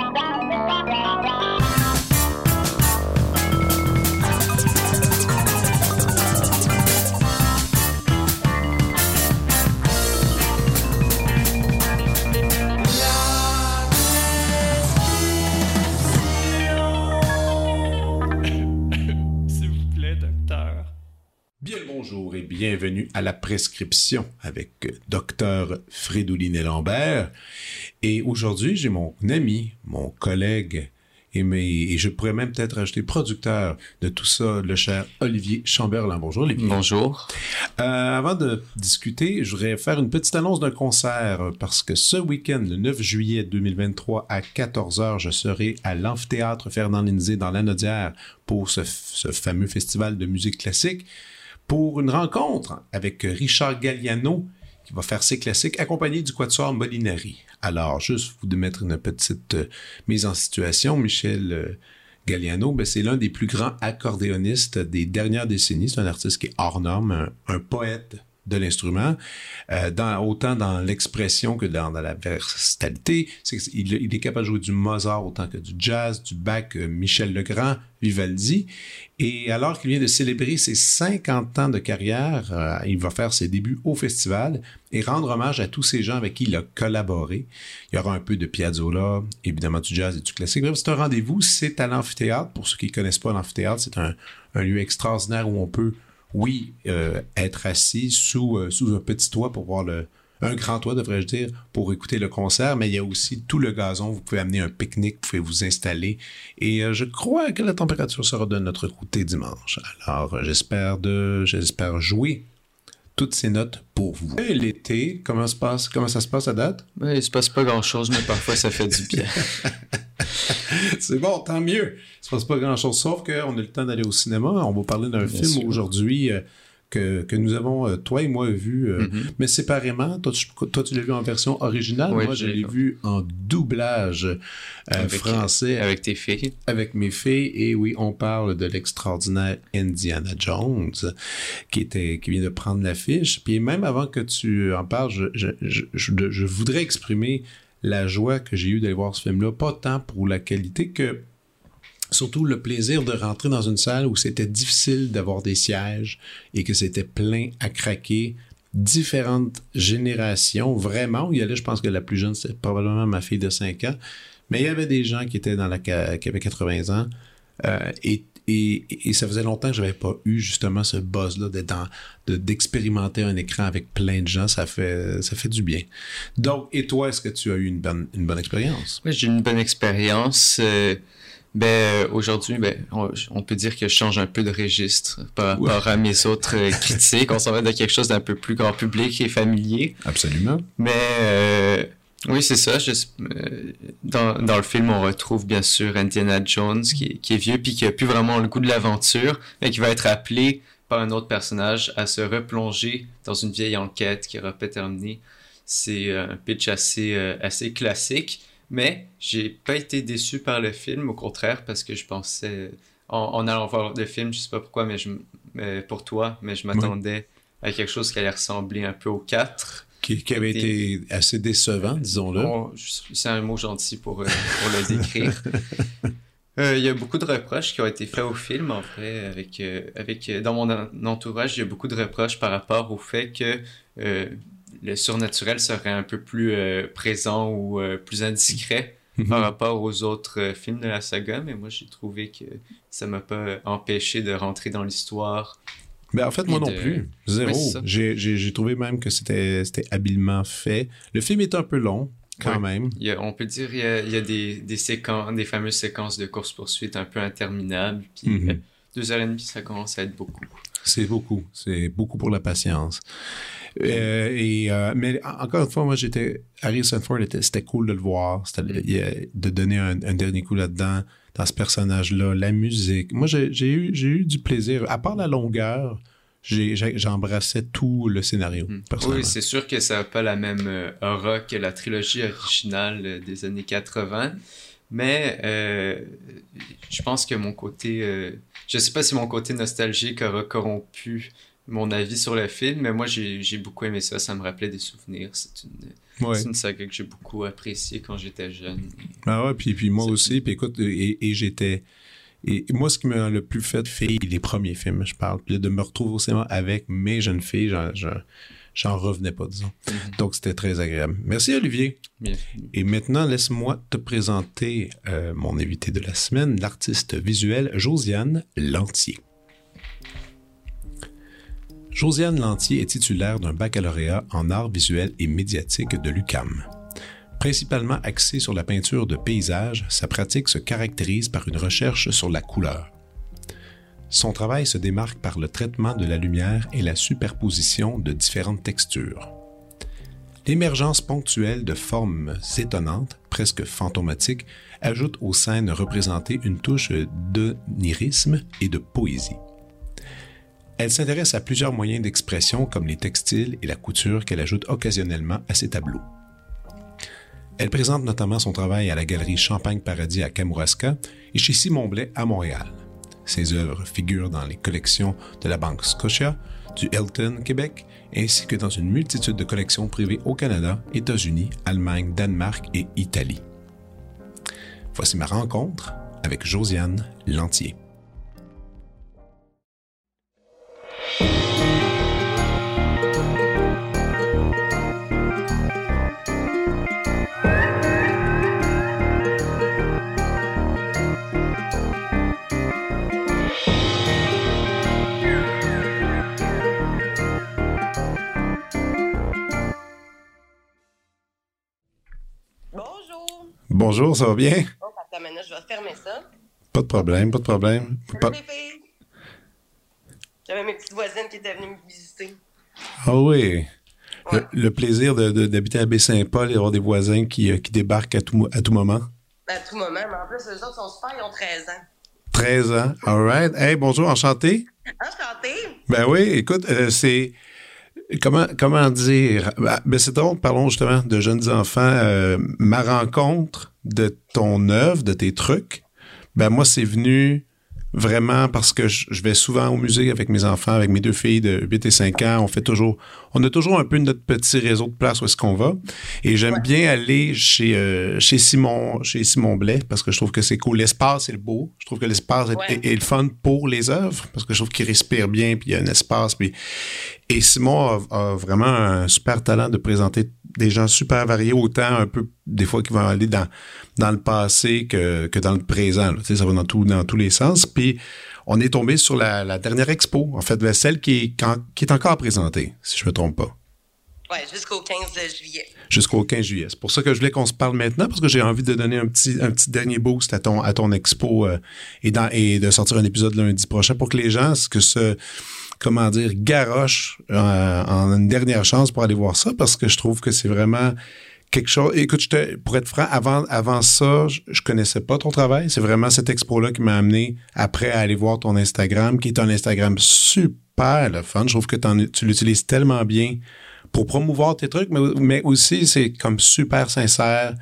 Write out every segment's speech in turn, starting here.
down, down. Bienvenue à la prescription avec euh, docteur Fridolin Lambert. Et aujourd'hui, j'ai mon ami, mon collègue, et, et je pourrais même peut-être ajouter producteur de tout ça, le cher Olivier Chamberlain. Bonjour Olivier. Bonjour. Euh, avant de discuter, je voudrais faire une petite annonce d'un concert parce que ce week-end, le 9 juillet 2023 à 14h, je serai à l'amphithéâtre Fernand Lindsay dans l'Anodière pour ce, ce fameux festival de musique classique pour une rencontre avec Richard Galliano, qui va faire ses classiques, accompagné du Quatuor Molinari. Alors, juste vous de mettre une petite euh, mise en situation, Michel euh, Galliano, ben, c'est l'un des plus grands accordéonistes des dernières décennies. C'est un artiste qui est hors norme, un poète de l'instrument, euh, dans, autant dans l'expression que dans, la versatilité. il, est capable de jouer du Mozart autant que du jazz, du Bach, euh, Michel Legrand, Vivaldi. Et alors qu'il vient de célébrer ses 50 ans de carrière, euh, il va faire ses débuts au festival et rendre hommage à tous ces gens avec qui il a collaboré. Il y aura un peu de Piazzolla, évidemment du jazz et du classique. C'est un rendez-vous, c'est à l'amphithéâtre. Pour ceux qui ne connaissent pas l'amphithéâtre, c'est un lieu extraordinaire où on peut oui, euh, être assis sous, euh, sous un petit toit pour voir le, un grand toit, devrais-je dire, pour écouter le concert, mais il y a aussi tout le gazon. Vous pouvez amener un pique-nique, vous pouvez vous installer. Et euh, je crois que la température sera de notre côté dimanche. Alors, j'espère de, j'espère jouer toutes ces notes pour vous. Et l'été, comment, se passe, comment ça se passe à date? Ben, il se passe pas grand-chose, mais parfois ça fait du bien. c'est bon, tant mieux. Il se passe pas grand-chose, sauf qu'on a le temps d'aller au cinéma. On va parler d'un film aujourd'hui euh, que, que, nous avons, euh, toi et moi, vu, euh, mm-hmm. mais séparément. Toi, tu, l'as vu en version originale. moi, je l'ai vu en doublage français. Avec tes filles. Avec mes filles. Et oui, on parle de l'extraordinaire Indiana Jones, qui, était, qui vient de prendre l'affiche. Puis même avant que tu en parles, je, je, je, je voudrais exprimer la joie que j'ai eue d'aller voir ce film-là, pas tant pour la qualité que surtout le plaisir de rentrer dans une salle où c'était difficile d'avoir des sièges et que c'était plein à craquer. Différentes générations, vraiment. Il y allait, je pense que la plus jeune, c'était probablement ma fille de 5 ans. Mais il y avait des gens qui étaient dans la qui avaient 80 ans. Euh, et et, ça faisait longtemps que j'avais pas eu justement ce buzz-là d'expérimenter un écran avec plein de gens. Ça fait, ça fait du bien. Donc, et toi, est-ce que tu as eu une bonne, une bonne expérience? Oui, j'ai eu une bonne expérience. Euh, ben, aujourd'hui, ben, on, peut dire que je change un peu de registre par rapport à mes autres euh, critiques. On s'en va de quelque chose d'un peu plus grand public et familier. Absolument. Mais euh, oui, c'est ça. Euh, dans, dans, le film, on retrouve bien sûr Indiana Jones, qui, qui est vieux puis qui a plus vraiment le goût de l'aventure, mais qui va être appelé par un autre personnage à se replonger dans une vieille enquête qui aura pas terminé. C'est un pitch assez, euh, assez classique, mais j'ai pas été déçu par le film, au contraire, parce que je pensais, en, allant voir le film, je sais pas pourquoi, mais, je, pour toi, mais je m'attendais à quelque chose qui allait ressembler un peu au 4 qui, avait été assez décevant, disons-le. c'est un mot gentil pour, euh, pour le décrire. Euh, il y a beaucoup de reproches qui ont été faits au film, en vrai, avec, euh, avec dans mon entourage, il y a beaucoup de reproches par rapport au fait que le surnaturel serait un peu plus présent ou plus indiscret mhm. par rapport aux autres films de la saga, mais moi j'ai trouvé que ça m'a pas empêché de rentrer dans l'histoire ben, en fait, moi non plus. Zéro. J'ai trouvé même que c'était habilement fait. Le film est un peu long, quand même. on peut dire qu'il y a, des, des, séquences, des fameuses séquences de course-poursuite un peu interminables. Puis mhm. euh, deux heures et demie, ça commence à être beaucoup. C'est beaucoup. C'est beaucoup pour la patience. Euh, et, euh, mais encore une fois, moi, j'étais. Harrison Ford, c'était cool de le voir, mm. de donner un dernier coup là-dedans dans ce personnage-là, la musique. Moi, j'ai eu, eu du plaisir. À part la longueur, j'embrassais tout le scénario. Hmm. Oui, c'est sûr que ça n'a pas la même euh, aura que la trilogie originale euh, des années 80. Mais euh, je pense que mon côté... je sais pas si mon côté nostalgique aura corrompu mon avis sur le film, mais moi j'ai beaucoup aimé ça, ça me rappelait des souvenirs. C'est une, une saga que j'ai beaucoup appréciée quand j'étais jeune. Ah ouais, puis, puis moi aussi, puis écoute, et, j'étais. Et moi, ce qui m'a le plus fait fille, les premiers films, je parle, puis de me retrouver au cinéma avec mes jeunes filles, j'en revenais pas, disons. Mm-hmm. Donc, c'était très agréable. Merci, Olivier. Et maintenant, laisse-moi te présenter euh, mon invité de la semaine, l'artiste visuel Josiane Lantier. Josiane Lantier est titulaire d'un baccalauréat en arts visuels et médiatiques de l'UCAM. Principalement axée sur la peinture de paysages, sa pratique se caractérise par une recherche sur la couleur. Son travail se démarque par le traitement de la lumière et la superposition de différentes textures. L'émergence ponctuelle de formes étonnantes, presque fantomatiques, ajoute aux scènes représentées une touche d'onirisme et de poésie. Elle s'intéresse à plusieurs moyens d'expression comme les textiles et la couture qu'elle ajoute occasionnellement à ses tableaux. Elle présente notamment son travail à la galerie Champagne Paradis à Kamouraska et chez Simon Blais à Montréal. Ses œuvres figurent dans les collections de la Banque Scotia, du Hilton Québec, ainsi que dans une multitude de collections privées au Canada, États-Unis, Allemagne, Danemark et Italie. Voici ma rencontre avec Josiane Lantier. Bonjour, ça va bien? Oh, attends, maintenant, je vais fermer ça. Pas de problème, pas de problème. Pas... J'avais mes petites voisines qui étaient venues me visiter. Ah oui. Le, plaisir d'habiter à Baie-Saint-Paul et d'avoir des voisins qui, euh, qui débarquent à tout, à tout moment. À tout moment, mais en plus, eux autres sont super, ils ont 13 ans. 13 ans, all right. Hey, bonjour, enchanté. Enchanté. Ben oui, écoute, euh, c'est Comment, comment dire? Ben, ben, c'est drôle, parlons justement de jeunes enfants. Euh, ma rencontre de ton œuvre, de tes trucs, ben moi, c'est venu vraiment parce que je, vais souvent au musée avec mes enfants, avec mes deux filles de 8 et 5 ans. On fait toujours, on a toujours un peu notre petit réseau de place où est-ce qu'on va. Et j'aime bien aller chez, euh, chez Simon, chez Simon Blais parce que je trouve que c'est cool. L'espace est beau. Je trouve que l'espace est, le fun pour les œuvres parce que je trouve qu'il respire bien puis il y a un espace. Puis, et Simon a, vraiment un super talent de présenter des gens super variés, autant un peu des fois qui vont aller dans, dans le passé que, que dans le présent. Tu sais, ça va dans, tout, dans tous les sens. Puis on est tombé sur la, dernière expo, en fait, celle qui est, qui est encore présentée, si je me trompe pas. Oui, jusqu'au 15 juillet. Jusqu'au 15 juillet. C'est pour ça que je voulais qu'on se parle maintenant, parce que j'ai envie de donner un petit, un petit dernier boost à ton, à ton expo euh, et, dans, et de sortir un épisode lundi prochain pour que les gens, que ce, comment dire, garoche euh, en une dernière chance pour aller voir ça, parce que je trouve que c'est vraiment quelque chose. Écoute, je te, pour être franc, avant, avant ça, je, connaissais pas ton travail. C'est vraiment cette expo-là qui m'a amené après à aller voir ton Instagram, qui est un Instagram super le fun. Je trouve que tu l'utilises tellement bien pour promouvoir tes trucs, mais, mais aussi c'est comme super sincère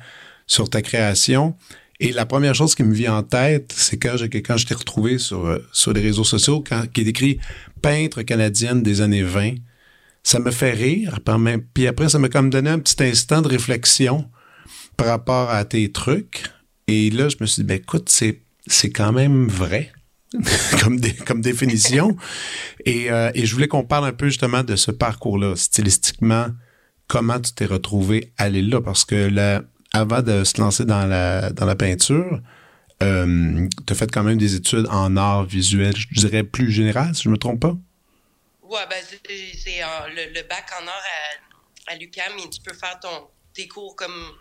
sur ta création. Et la première chose qui me vient en tête, c'est quand quand je t'ai retrouvé sur, euh, sur les réseaux sociaux, quand, qui est écrit peintre canadienne des années 20 ça me fait rire. Puis après, ça m'a comme donné un petit instant de réflexion par rapport à tes trucs. Et là, je me suis dit, ben écoute, c'est, c'est quand même vrai. comme, définition. et, euh, et je voulais qu'on parle un peu justement de ce parcours-là, stylistiquement, comment tu t'es retrouvé aller là, parce que là, avant de se lancer dans la, dans la peinture, euh, tu as fait quand même des études en art visuel, je dirais plus général, si je me trompe pas? Ouais, ben, c'est euh, le, bac en art à, à l'UQAM, et tu peux faire ton, tes cours comme,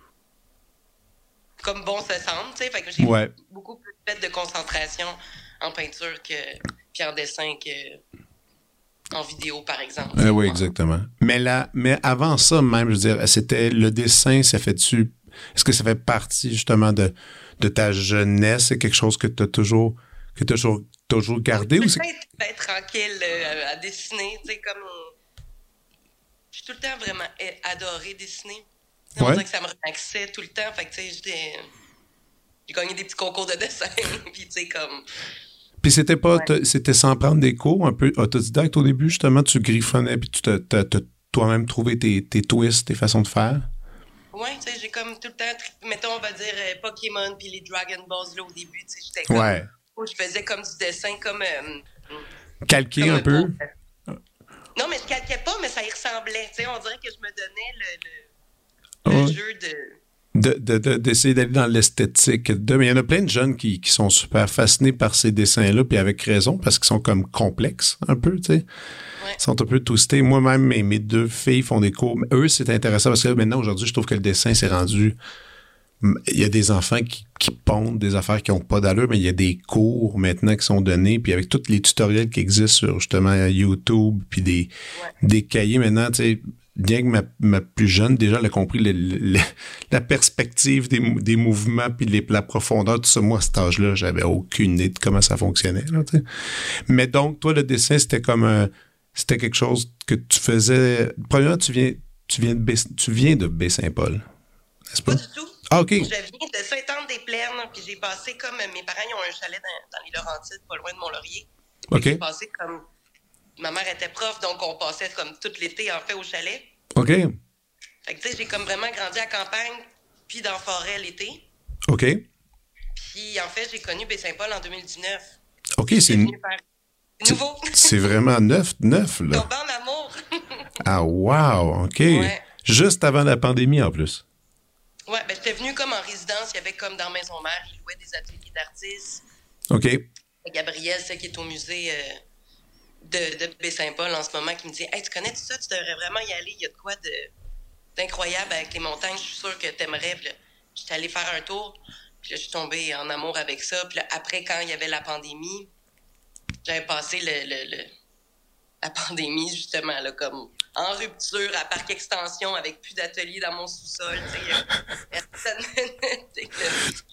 comme bon se semble, tu sais. Fait que j'ai beaucoup plus de de concentration en peinture que, puis en dessin que en vidéo, par exemple. Euh, oui, exactement. Mais là, mais avant ça, même, je veux dire, c'était le dessin, ça fait-tu. Est-ce que ça fait partie justement de, de ta jeunesse? C'est quelque chose que tu as toujours, que as toujours toujours gardé ou c'est. être tranquille euh, à dessiner, tu sais, comme. J'ai tout le temps vraiment adoré dessiner. On dirait que ça me relaxait tout le temps. Fait que, tu sais, j'étais. J'ai gagné des petits concours de dessin. puis, tu sais, comme. Puis c'était pas, c'était sans prendre des cours, un peu autodidacte au début, justement, tu griffonnais, puis tu t'as toi-même trouvé tes, tes twists, tes façons de faire? Ouais, tu sais, j'ai comme tout le temps, mettons, on va dire euh, Pokémon puis les Dragon Balls là au début, tu sais, j'étais comme. Ouais. je faisais comme du dessin, comme. Euh, Calqué un peu? Non, mais je calquais pas, mais ça y ressemblait. Tu sais, on dirait que je me donnais le, le, jeu de. D'essayer de, d'aller dans l'esthétique. Mais il y en a plein de jeunes qui, qui sont super fascinés par ces dessins-là, puis avec raison, parce qu'ils sont comme complexes un peu, tu sais. Ils sont un peu toastés. Moi-même, mes, mes, deux filles font des cours. Eux, c'est intéressant parce que maintenant, aujourd'hui, je trouve que le dessin s'est rendu. Il y a des enfants qui, qui pondent des affaires qui n'ont pas d'allure, mais il y a des cours maintenant qui sont donnés. Puis avec tous les tutoriels qui existent sur justement YouTube, puis des, des cahiers maintenant, tu sais, bien que ma, ma, plus jeune, déjà, elle a compris la perspective des, des mouvements puis les, la profondeur, tout ça. Moi, à cet âge-là, j'avais aucune idée de comment ça fonctionnait. Là, mais donc, toi, le dessin, c'était comme un c'était quelque chose que tu faisais. Premièrement, tu viens, tu viens de B, tu viens de Baie-Saint-Paul, n'est-ce pas? Pas du tout. Ah, OK. Je viens de Saint-Anne-des-Plaines, puis j'ai passé comme. Mes parents ils ont un chalet dans, les Laurentides, pas loin de Mont-Laurier. J'ai passé comme. Ma mère était prof, donc on passait comme tout l'été, en fait, au chalet. OK. Fait que, tu sais, j'ai comme vraiment grandi à campagne, puis dans la forêt l'été. OK. Puis, en fait, j'ai connu Baie-Saint-Paul en 2019. OK, c'est. Nouveau. C'est vraiment neuf, neuf, là. Tombant d'amour. ah, wow, OK. Juste avant la pandémie, en plus. Ouais, ben j'étais venue comme en résidence. Il y avait comme dans Maison Mère, je louais des ateliers d'artistes. OK. Gabrielle, celle qui est au musée euh, de, de Baie-Saint-Paul en ce moment, qui me dit Hey, tu connais tout ça, tu devrais vraiment y aller. Il y a de quoi d'incroyable avec les montagnes. Je suis sûre que t'aimerais. Puis j'étais allée faire un tour. Puis là, je suis tombée en amour avec ça. Puis là, après, quand il y avait la pandémie, j'avais passé le, la pandémie, justement, là, comme en rupture à Parc Extension avec plus d'ateliers dans mon sous-sol. je me suis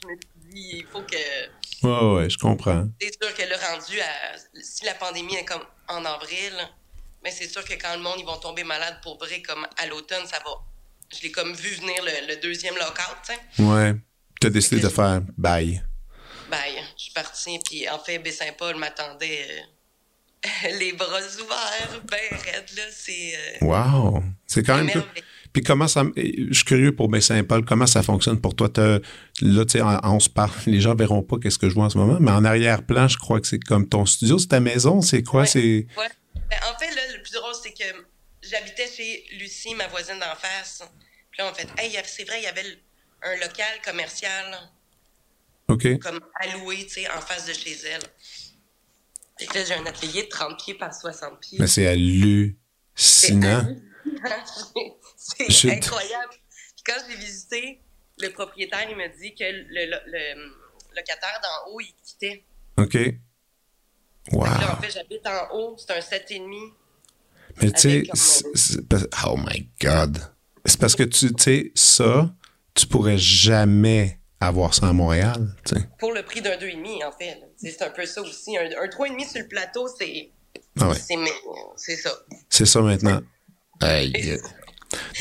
il faut que. Ouais, ouais, je comprends. C'est sûr que le rendu à. Si la pandémie est comme en avril, mais c'est sûr que quand le monde ils vont tomber malade pour vrai, comme à l'automne, ça va. Je l'ai comme vu venir le, deuxième lockout, tu sais. Ouais. Tu as décidé de faire bye. Bye. Je suis partie, puis en fait, Baie-Saint-Paul m'attendait euh, les bras ouverts, ben raide, là. C'est. Euh, wow! C'est quand même. Puis comment ça. Je suis curieux pour Baie-Saint-Paul, comment ça fonctionne pour toi? Là, tu sais, on, se parle, les gens verront pas qu'est-ce que je vois en ce moment, mais en arrière-plan, je crois que c'est comme ton studio, c'est ta maison, c'est quoi? C'est. Ouais. Ben, en fait, là, le plus drôle, c'est que j'habitais chez Lucie, ma voisine d'en face. Puis là, on fait, hey, c'est vrai, il y avait un local commercial comme alloué, tu sais, en face de chez elle. Et là, j'ai un atelier de 30 pieds par 60 pieds. Mais c'est hallucinant. C'est incroyable. Puis quand j'ai visité, le propriétaire, il m'a dit que le, locataire d'en haut, il quittait. OK. Wow. Là, en fait, j'habite en haut, c'est un 7,5. Mais tu sais, oh my God. C'est parce que tu sais, ça, tu pourrais jamais avoir ça à Montréal. Pour le prix d'un 2,5, en fait. C'est un peu ça aussi. Un, un 3,5 sur le plateau, c'est. Ah C'est ça. C'est ça maintenant.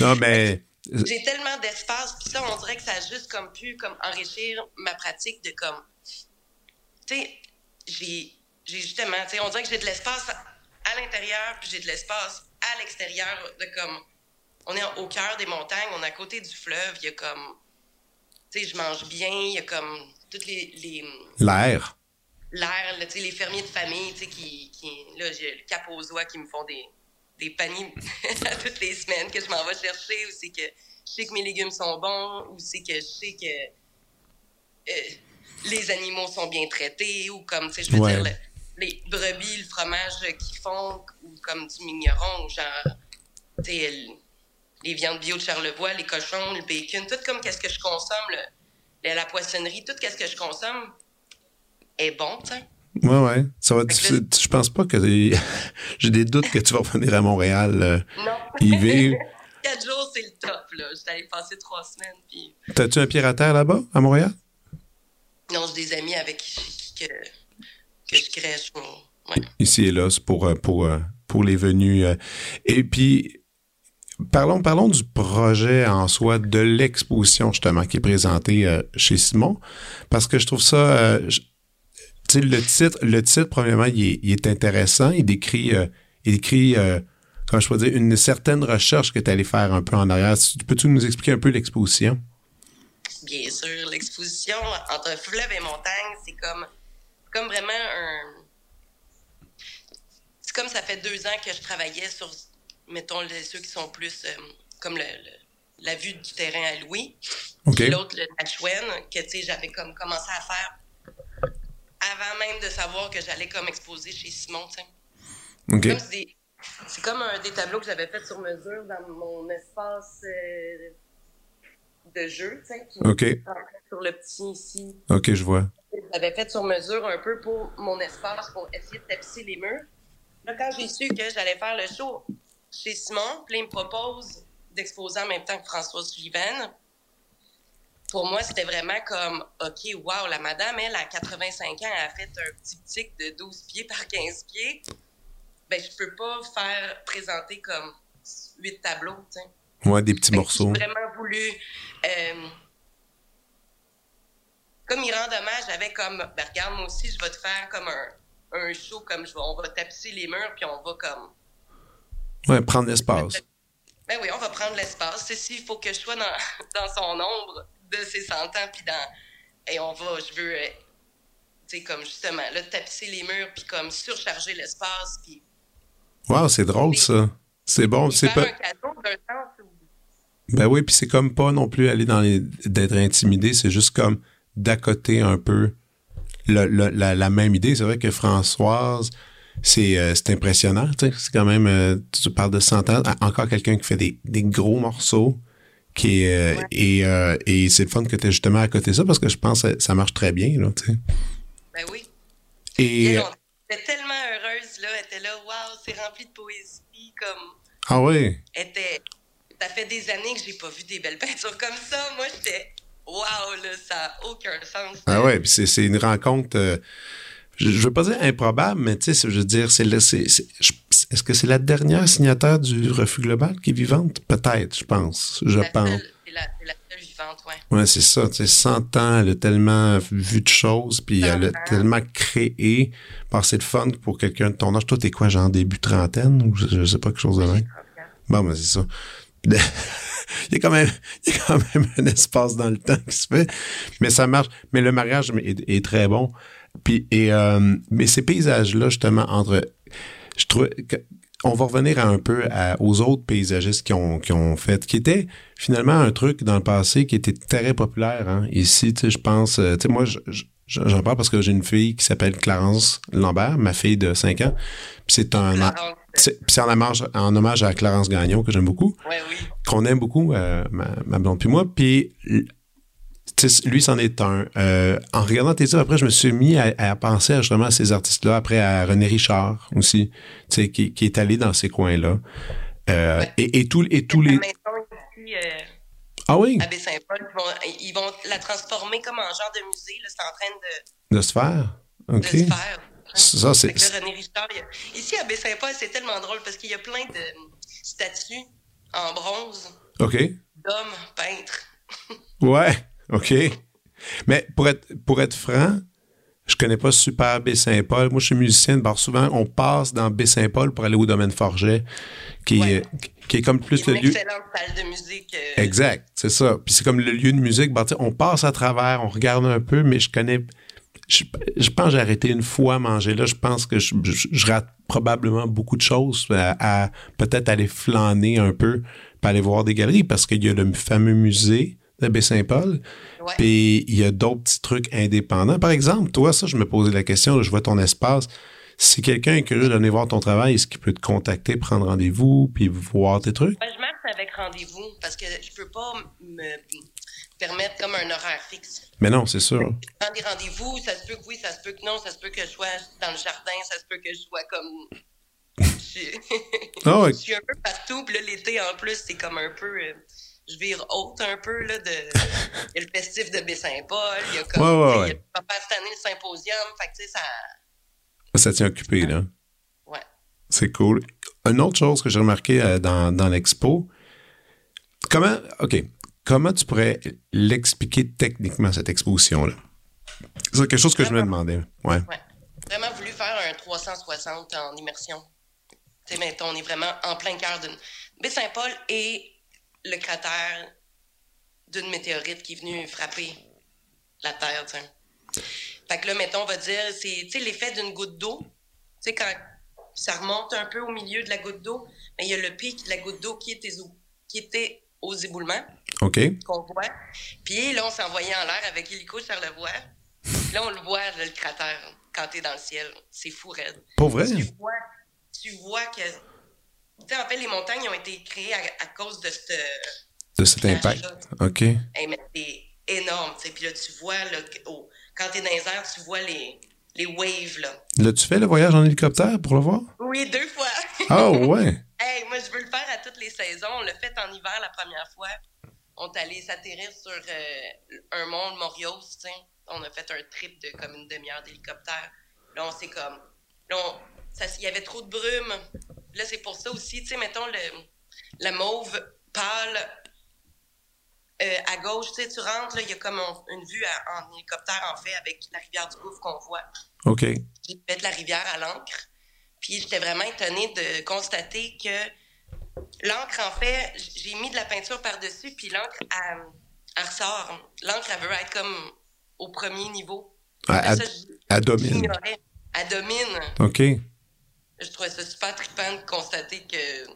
non, mais. J'ai tellement d'espace, puis ça, on dirait que ça a juste comme pu comme enrichir ma pratique de comme. Tu sais, j'ai justement, tu sais, on dirait que j'ai de l'espace à l'intérieur, puis j'ai de l'espace à l'extérieur, de comme. On est au cœur des montagnes, on est à côté du fleuve, il y a comme je mange bien, il y a comme toutes les... L'air. L'air, tu sais, les fermiers de famille, tu sais, qui, qui... Là, j'ai le cap aux oies qui me font des, des paniers toutes les semaines que je m'en vais chercher, ou c'est que je sais que mes légumes sont bons, ou c'est que je sais que euh, les animaux sont bien traités, ou comme, tu sais, je veux dire, les brebis, le fromage qu'ils font, ou comme du mignon, genre, tu sais, les viandes bio de Charlevoix, les cochons, le bacon, tout comme qu'est-ce que je consomme, la poissonnerie, tout qu'est-ce que je consomme est bon, tu sais. Ouais, ouais. Ça va je pense pas que j'ai des doutes que tu vas revenir à Montréal euh, non. Quatre jours, c'est le top, là. J'étais allé passer trois semaines. Puis... T'as-tu un pied à terre là-bas, à Montréal? Non, j'ai des amis avec qui, que, que je crèche. Ouais. Ici et là, c'est pour, euh, pour, euh, pour les venus. Et puis, Parlons, parlons du projet en soi, de l'exposition justement qui est présentée euh, chez Simon, parce que je trouve ça, le titre, le titre, premièrement, il est, intéressant. Il décrit, euh, il décrit euh, comment je peux dire, une certaine recherche que tu allais faire un peu en arrière. Peux-tu nous expliquer un peu l'exposition? Bien sûr, l'exposition entre fleuve et montagne, c'est comme, comme vraiment un. C'est comme ça fait deux ans que je travaillais sur, mettons, ceux qui sont plus euh, comme le, la vue du terrain à Louis. L'autre, le Nachwen, que j'avais comme commencé à faire avant même de savoir que j'allais comme exposer chez Simon. C'est comme un des tableaux que j'avais fait sur mesure dans mon espace euh, de jeu, tu sais. OK. Sur le petit ici. OK, je vois. J'avais fait sur mesure un peu pour mon espace, pour essayer de tapisser les murs. Là, quand j'ai su que j'allais faire le show chez Simon, puis il me propose d'exposer en même temps que François Sullivan, pour moi, c'était vraiment comme, OK, wow, la madame, elle, à 85 ans, elle a fait un petit tic de 12 pieds par 15 pieds. Ben, je peux pas faire présenter comme 8 tableaux, tu sais. Ouais, des petits morceaux. J'ai vraiment voulu. Euh, comme il rend hommage, j'avais comme, ben, regarde, moi aussi, je vais te faire comme un, un show, comme je on va tapisser les murs, puis on va comme. Ouais, prendre l'espace. Ben oui, on va prendre l'espace. C'est s'il faut que je sois dans, dans son ombre, de ses 100 ans, puis dans. Et on va, je veux, euh, tu sais, comme justement, là, tapisser les murs, puis comme surcharger l'espace, puis. Wow, c'est drôle, ça. C'est bon, c'est pas. Un cadeau d'un sens Ben oui, puis c'est comme pas non plus aller dans les. d'être intimidé, c'est juste comme côté un peu la, la, même idée. C'est vrai que Françoise, c'est euh, impressionnant, tu sais. C'est quand même. Euh, tu parles de 100 ans, encore quelqu'un qui fait des, des gros morceaux qui est, euh, et, euh, et c'est le fun que tu es justement à côté de ça parce que je pense que ça marche très bien, là. Ben oui. Et. Elle était tellement heureuse, là. Elle était là, waouh, c'est rempli de poésie, comme. Ah oui. Était. Ça fait des années que j'ai pas vu des belles peintures comme ça. Moi, j'étais. Waouh, là, ça n'a aucun sens. Ah ouais, puis c'est une rencontre. Euh, je, je veux pas dire improbable, mais tu sais, je veux dire, c'est est-ce que c'est la dernière signataire du refus global qui est vivante? Peut-être, je pense. Je pense. C'est la, seule vivante, oui. Oui, c'est ça. Tu sais, 100 ans, elle a tellement vu de choses, puis elle a tellement créé. c'est le fun pour quelqu'un de ton âge. Toi, t'es quoi, genre début trentaine ou je, sais pas, quelque chose de même? Bon, ben, c'est ça. il, y a quand même, il y a quand même un espace dans le temps qui se fait, mais ça marche. Mais le mariage est, très bon. Puis, et, euh, mais ces paysages-là, justement, entre je trouve on va revenir un peu aux autres paysagistes qui ont, qui ont fait, qui était finalement un truc dans le passé qui était très populaire. Hein. Ici, tu sais, je pense, euh, tu sais, moi, j'en parle parce que j'ai une fille qui s'appelle Clarence Lambert, ma fille de 5 ans. Puis c'est un, c'est en hommage, en hommage à Clarence Gagnon que j'aime beaucoup, ouais, oui. qu'on aime beaucoup, euh, ma, ma blonde puis moi. Puis lui, c'en est un. Euh, en regardant tes œuvres, après, je me suis mis à, penser justement à ces artistes-là, après à René Richard aussi, qui, qui est allé dans ces coins-là. Euh, et, et, tout, et tous les. Ici, euh, ah oui? À Baie-Saint-Paul, ils vont, ils vont, la transformer comme en genre de musée. C'est en train de. De se faire? OK. De se faire. Ça, c'est. René Richard, ici à Baie-Saint-Paul, c'est tellement drôle parce qu'il y a plein de statues en bronze. OK. D'hommes peintres. ouais. OK? Mais pour être, pour être franc, je connais pas super Baie-Saint-Paul. Moi, je suis musicien. Souvent, on passe dans Baie-Saint-Paul pour aller au domaine Forget, qui, est, qui est comme plus le lieu. excellente salle de musique. Euh, exact, c'est ça. Puis c'est comme le lieu de musique. on passe à travers, on regarde un peu, mais je connais. Je, pense que j'ai arrêté une fois à manger là. Je pense que je, rate probablement beaucoup de choses à, à peut-être aller flâner un peu, pour aller voir des galeries, parce qu'il y a le fameux musée de Baie-Saint-Paul. Puis il y a d'autres petits trucs indépendants. Par exemple, toi, ça, je me posais la question, je vois ton espace. Si quelqu'un est curieux d'aller voir ton travail, est-ce qu'il peut te contacter, prendre rendez-vous, puis voir tes trucs? Ben, je marche avec rendez-vous parce que je peux pas me permettre comme un horaire fixe. Mais non, c'est sûr. Prends des rendez-vous, ça se peut que oui, ça se peut que non, ça se peut que je sois dans le jardin, ça se peut que je sois comme ah je... suis un peu partout, puis l'été, en plus, c'est comme un peu... Je vire haute un peu là, de il y a le festif de Baie-Saint-Paul, il y a comme ouais, ouais, il y a pas cette année le symposium, fait que tu sais ça ça tient occupé là. Ouais. C'est cool. Une autre chose que j'ai remarqué euh, dans, dans l'expo, comment OK, comment tu pourrais l'expliquer techniquement cette exposition là C'est quelque chose que je me demandais. Ouais. ouais. Vraiment voulu faire un 360 en immersion. Tu sais, on est vraiment en plein cœur d'une. Baie Saint-Paul et le cratère d'une météorite qui est venue frapper la Terre, tu Fait que là, mettons, on va dire, c'est l'effet d'une goutte d'eau. Tu sais, quand ça remonte un peu au milieu de la goutte d'eau, mais il y a le pic de la goutte d'eau qui était, qui était aux éboulements. OK. Qu'on voit. Puis là, on s'est envoyé en l'air avec hélico Charlevoix. Là, on le voit, le cratère, quand t'es dans le ciel. C'est fou, raide. Pas vrai? Tu vois, tu vois que. Tu sais, en fait, les montagnes ont été créées à, cause de ce. De cet impact. OK. Hey, mais c'est énorme. sais. Puis là, tu vois, là, quand t'es dans les airs, tu vois les, les waves. Là. L'as-tu fait le voyage en hélicoptère pour le voir? Oui, deux fois. Ah, oh, ouais. hey, moi, je veux le faire à toutes les saisons. On l'a fait en hiver la première fois. On est allé s'atterrir sur euh, un mont Morios, tu sais. On a fait un trip de comme une demi-heure d'hélicoptère. Là, on s'est comme. Là, il y avait trop de brume. Là, c'est pour ça aussi, tu sais, mettons, le, la mauve pâle euh, à gauche, tu sais, tu rentres, il y a comme une vue en hélicoptère, en fait, avec la rivière du Gouffre qu'on voit. OK. J'ai fait de la rivière à l'encre. Puis j'étais vraiment étonnée de constater que l'encre, en fait, j'ai mis de la peinture par-dessus, puis l'encre, elle, ressort. L'encre, elle veut être comme au premier niveau. Elle, domine. Elle domine. OK. Je trouvais ça super trippant de constater que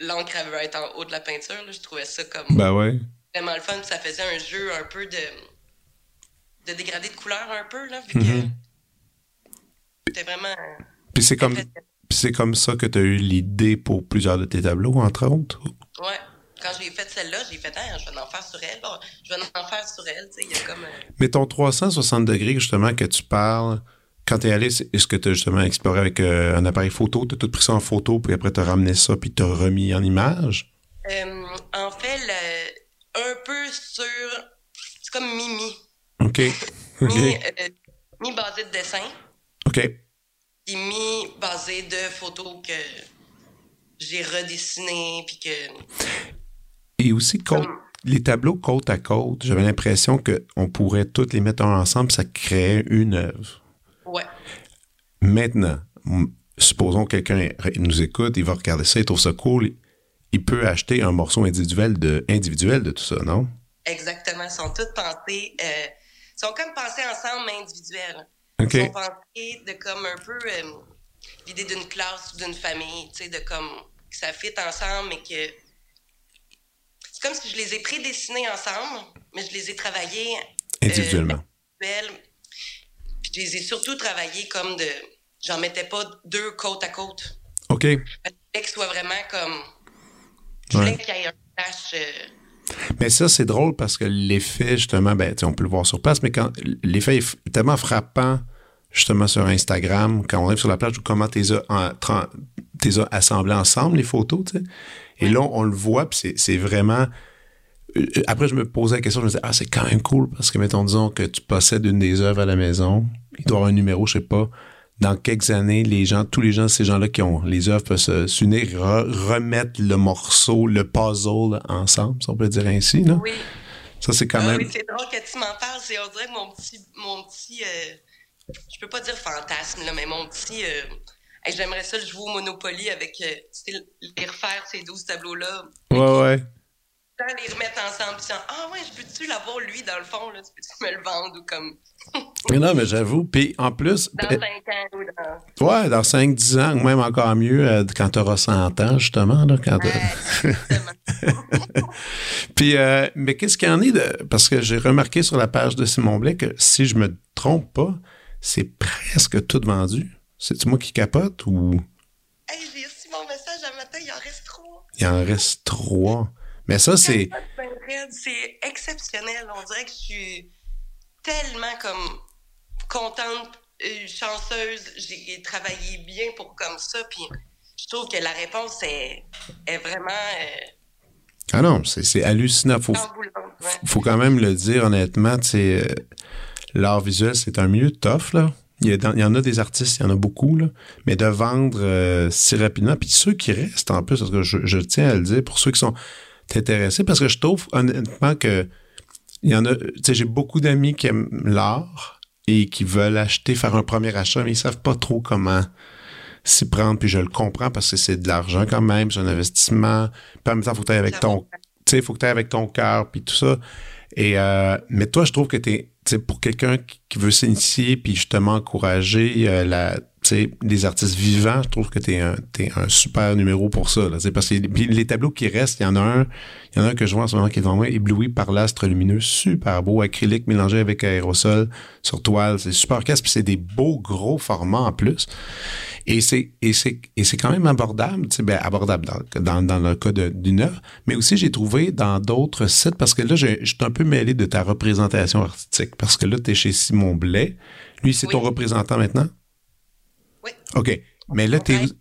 l'encre veut être en haut de la peinture. Je trouvais ça comme ben ouais. vraiment le fun. Ça faisait un jeu un peu de, de dégradé de couleur un peu, là, vu mm-hmm. c'était vraiment. Puis c'est comme, c'est comme ça que tu as eu l'idée pour plusieurs de tes tableaux, entre autres? Ouais. Quand j'ai fait celle-là, j'ai fait, ah, je vais en faire sur elle. je vais en faire sur elle. Il y a comme. Euh, Mais ton 360 degrés, justement, que tu parles quand tu es allé, est-ce que tu as justement exploré avec euh, un appareil photo? Tu as tout pris ça en photo, puis après tu as ramené ça, puis tu as remis en image? Euh, en fait, un peu sur. C'est comme Mimi. OK. mi, mi, basé de dessin. OK. Puis mi basé de photos que j'ai redessinées, puis que. Et aussi, les tableaux côte à côte, j'avais l'impression qu'on pourrait tous les mettre ensemble, ça créait une œuvre. Ouais. Maintenant, supposons que quelqu'un nous écoute, il va regarder ça, il trouve ça cool, il peut acheter un morceau individuel de, individuel de tout ça, non? Exactement. Ils sont tous pensés. Euh, ils sont comme pensés ensemble, mais individuels. Ils sont pensés de comme un peu euh, l'idée d'une classe ou d'une famille, tu sais, de comme que ça fit ensemble, mais que. C'est comme si je les ai prédessinés ensemble, mais je les ai travaillés. Euh, je les ai surtout travaillés comme de. J'en mettais pas deux côte à côte. OK. Je voulais que soit vraiment comme. Je voulais qu'il y ait un. Euh, mais ça, c'est drôle parce que l'effet, justement, ben, on peut le voir sur place, mais quand l'effet est tellement frappant, justement, sur Instagram, quand on arrive sur la plage, comment tu les as, assemblés ensemble, les photos, tu sais. Et là, on, le voit, puis c'est vraiment après, je me posais la question, je me disais, ah, c'est quand même cool parce que, mettons, disons que tu possèdes une des œuvres à la maison, il doit y avoir un numéro, je sais pas. Dans quelques années, les gens, tous les gens, ces gens-là qui ont les œuvres peuvent s'unir, remettre le morceau, le puzzle ensemble, si on peut dire ainsi, non? Oui. Ça, c'est quand ah même. Oui, c'est drôle que tu m'en parles. C'est, on dirait mon petit, mon petit, euh, je peux pas dire fantasme, là, mais mon petit, euh, j'aimerais ça jouer au Monopoly avec, euh, les refaire ces 12 tableaux-là. Ouais, ouais les remettre ensemble, puis ah ouais, je peux-tu l'avoir lui dans le fond, là, tu peux-tu me le vendre ou comme. non, mais j'avoue, puis en plus. Dans 5 ans ou dans. Ouais, dans 5-10 ans, ou même encore mieux euh, quand tu auras 100 ans, justement. Là, quand puis, euh, mais qu'est-ce qu'il y en est de. Parce que j'ai remarqué sur la page de Simon Blais que si je me trompe pas, c'est presque tout vendu. C'est-tu moi qui capote ou? Hey, j'ai reçu mon message un matin, il en reste trois. Il en reste trois. Mais ça, c'est. C'est exceptionnel. On dirait que je suis tellement comme contente, euh, chanceuse. J'ai travaillé bien pour comme ça. Puis je trouve que la réponse est, est vraiment. Euh, ah non, c'est hallucinant. Faut, faut quand même le dire honnêtement. Euh, l'art visuel, c'est un milieu tough, là. Il y, en a des artistes, il y en a beaucoup, là, mais de vendre si rapidement, puis ceux qui restent en plus, parce que je, je, tiens à le dire, pour ceux qui sont t'intéresser parce que je trouve honnêtement que il y en a, tu sais, j'ai beaucoup d'amis qui aiment l'art et qui veulent acheter, faire un premier achat, mais ils savent pas trop comment s'y prendre, puis je le comprends parce que c'est de l'argent quand même, c'est un investissement. Puis en même temps, faut que tu avec ton, tu sais, faut que avec ton cœur, puis tout ça. Et euh, mais toi, je trouve que tu es, pour quelqu'un qui veut s'initier, puis justement encourager euh, la les artistes vivants, je trouve que tu es, un super numéro pour ça. Là, parce que les tableaux qui restent, il y en a un, il y en a un que je vois en ce moment qui est devant moi, ébloui par l'astre lumineux, super beau, acrylique mélangé avec aérosol sur toile, c'est super casse, puis c'est des beaux gros formats en plus. Et c'est et c'est et c'est quand même abordable, ben abordable dans, dans, le cas d'une œuvre, mais aussi j'ai trouvé dans d'autres sites parce que là je suis un peu mêlé de ta représentation artistique parce que là tu es chez Simon Blais, lui c'est ton représentant maintenant? Oui. OK. Mais là, tu es. sur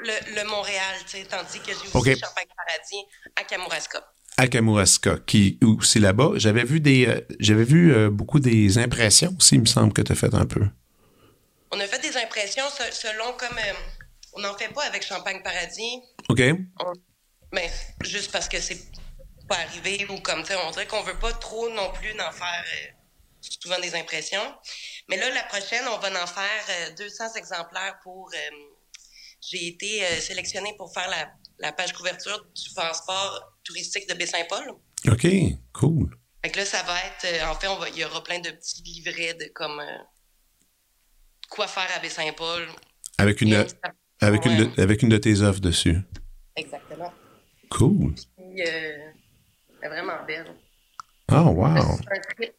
le, le Montréal, tu sais, tandis que j'ai aussi Champagne Paradis à Kamouraska. À Kamouraska, qui c'est là-bas. J'avais vu des, euh, j'avais vu euh, beaucoup des impressions aussi, il me semble que tu as fait un peu. On a fait des impressions selon comme euh, on n'en fait pas avec Champagne Paradis. OK. mais juste parce que c'est pas arrivé ou comme ça, on dirait qu'on veut pas trop non plus en faire souvent des impressions. Mais là, la prochaine, on va en faire 200 euh, exemplaires pour. Euh, j'ai été euh, sélectionnée pour faire la, page couverture du passeport touristique de Baie-Saint-Paul. OK, cool. Fait que là, ça va être. en fait, on va, il y aura plein de petits livrets de comme. quoi faire à Baie-Saint-Paul. Avec une, avec, une de, avec une de tes offres dessus. Exactement. Cool. Puis, est vraiment belle. Oh, wow. C'est un trip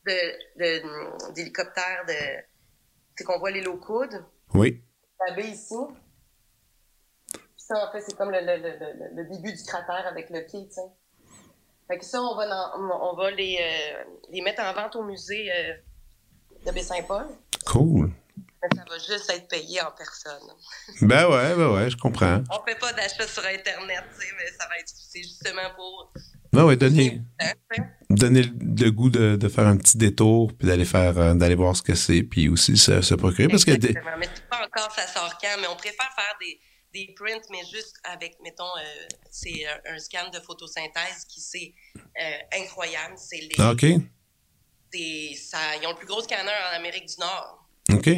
d'hélicoptère de, qu'on voit les low coudes. Oui. La baie ici. ça, en fait, c'est comme le, le, le, le, début du cratère avec le pied, tu sais. Fait que ça, on va, on va les, euh, les mettre en vente au musée euh, de Baie-Saint-Paul. Cool. Ça va juste être payé en personne. Ben ouais, ben ouais, je comprends. On fait pas d'achat sur Internet, tu sais, mais ça va être, c'est justement pour ben ouais, donner, donner le goût de, de, faire un petit détour, puis d'aller faire, euh, d'aller voir ce que c'est, puis aussi se, se procurer. Parce que Mais pas encore, ça sort quand, mais on préfère faire des, des prints, mais juste avec, mettons, euh, c'est un, scan de photosynthèse qui c'est euh, incroyable. C'est les, ah, OK. ça, ils ont le plus gros scanner en Amérique du Nord. OK.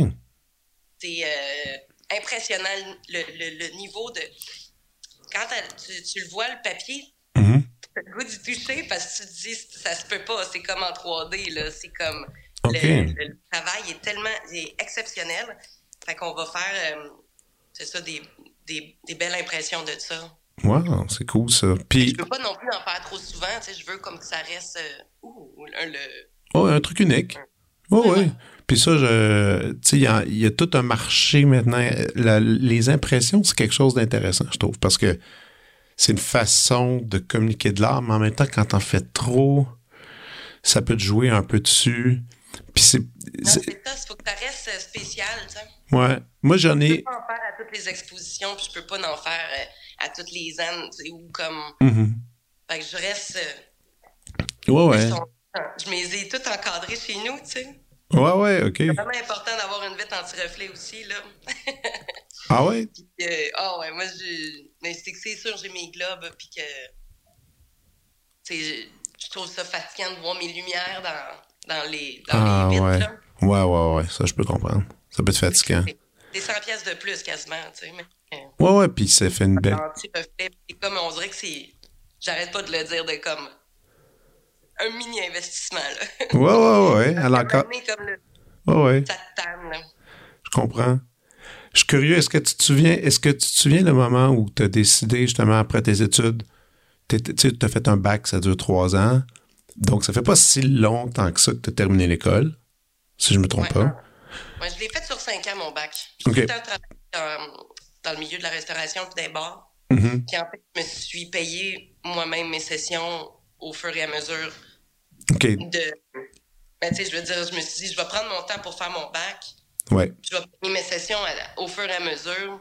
C'est impressionnant le, le, le, niveau de. Quand tu, tu, le vois, le papier, le goût du toucher parce que tu te dis, ça se peut pas, c'est comme en 3D, là. C'est comme. Le, travail est tellement est exceptionnel. Fait qu'on va faire, euh, c'est ça, des, des, des, belles impressions de ça. Wow, c'est cool ça. Puis... Je veux pas non plus en faire trop souvent, tu sais, je veux comme que ça reste. Euh, ouh, le. Oh, un truc unique. Oh, oui. Puis ça, je, tu sais, il y, a tout un marché maintenant. les impressions, c'est quelque chose d'intéressant, je trouve, parce que c'est une façon de communiquer de l'art, mais en même temps, quand t'en fais trop, ça peut te jouer un peu dessus. Puis c'est. c'est ça, il faut que ça reste euh, spécial, tu sais. Ouais. Moi, j'en ai. Je peux pas en faire à toutes les expositions, puis je peux pas en faire euh, à toutes les ans, tu sais, ou comme. Mm-hmm. Fait que je reste. Euh, ouais, ouais. Je me les ai toutes encadrées chez nous, tu sais. Ouais, ouais, OK. C'est vraiment important d'avoir une vitre anti-reflet aussi, là. ah ouais? ah ouais, moi, je... Mais c'est que c'est sûr, j'ai mes globes, puis que. Tu je trouve ça fatigant de voir mes lumières dans, dans les, dans ah, les vitres, ouais. Là. Ouais, ouais, ouais, ça, je peux comprendre. Ça peut être fatigant. C'est 100 pièces de plus, quasiment, tu sais. Mais... Ouais, ouais, puis ça fait une belle. Anti-reflet, comme on dirait que c'est. J'arrête pas de le dire de comme un mini investissement. Là. Ouais, ouais, ouais. Alors, comme le... ouais, ouais. Satan, là. Je comprends. Je suis curieux, est-ce que tu te souviens, est-ce que tu te souviens le moment où tu as décidé, justement, après tes études, tu as fait un bac, ça dure trois ans. Donc, ça fait pas si longtemps que ça que tu as terminé l'école, si je me trompe pas? Ouais, je l'ai fait sur cinq ans, mon bac. J'ai un travail dans, le milieu de la restauration et des bars. Mm-hmm. Puis en fait, je me suis payé moi-même mes sessions au fur et à mesure de. Ben, tu sais, je veux dire, je me suis dit, je vais prendre mon temps pour faire mon bac. Ouais. Je vais prendre mes sessions au fur et à mesure.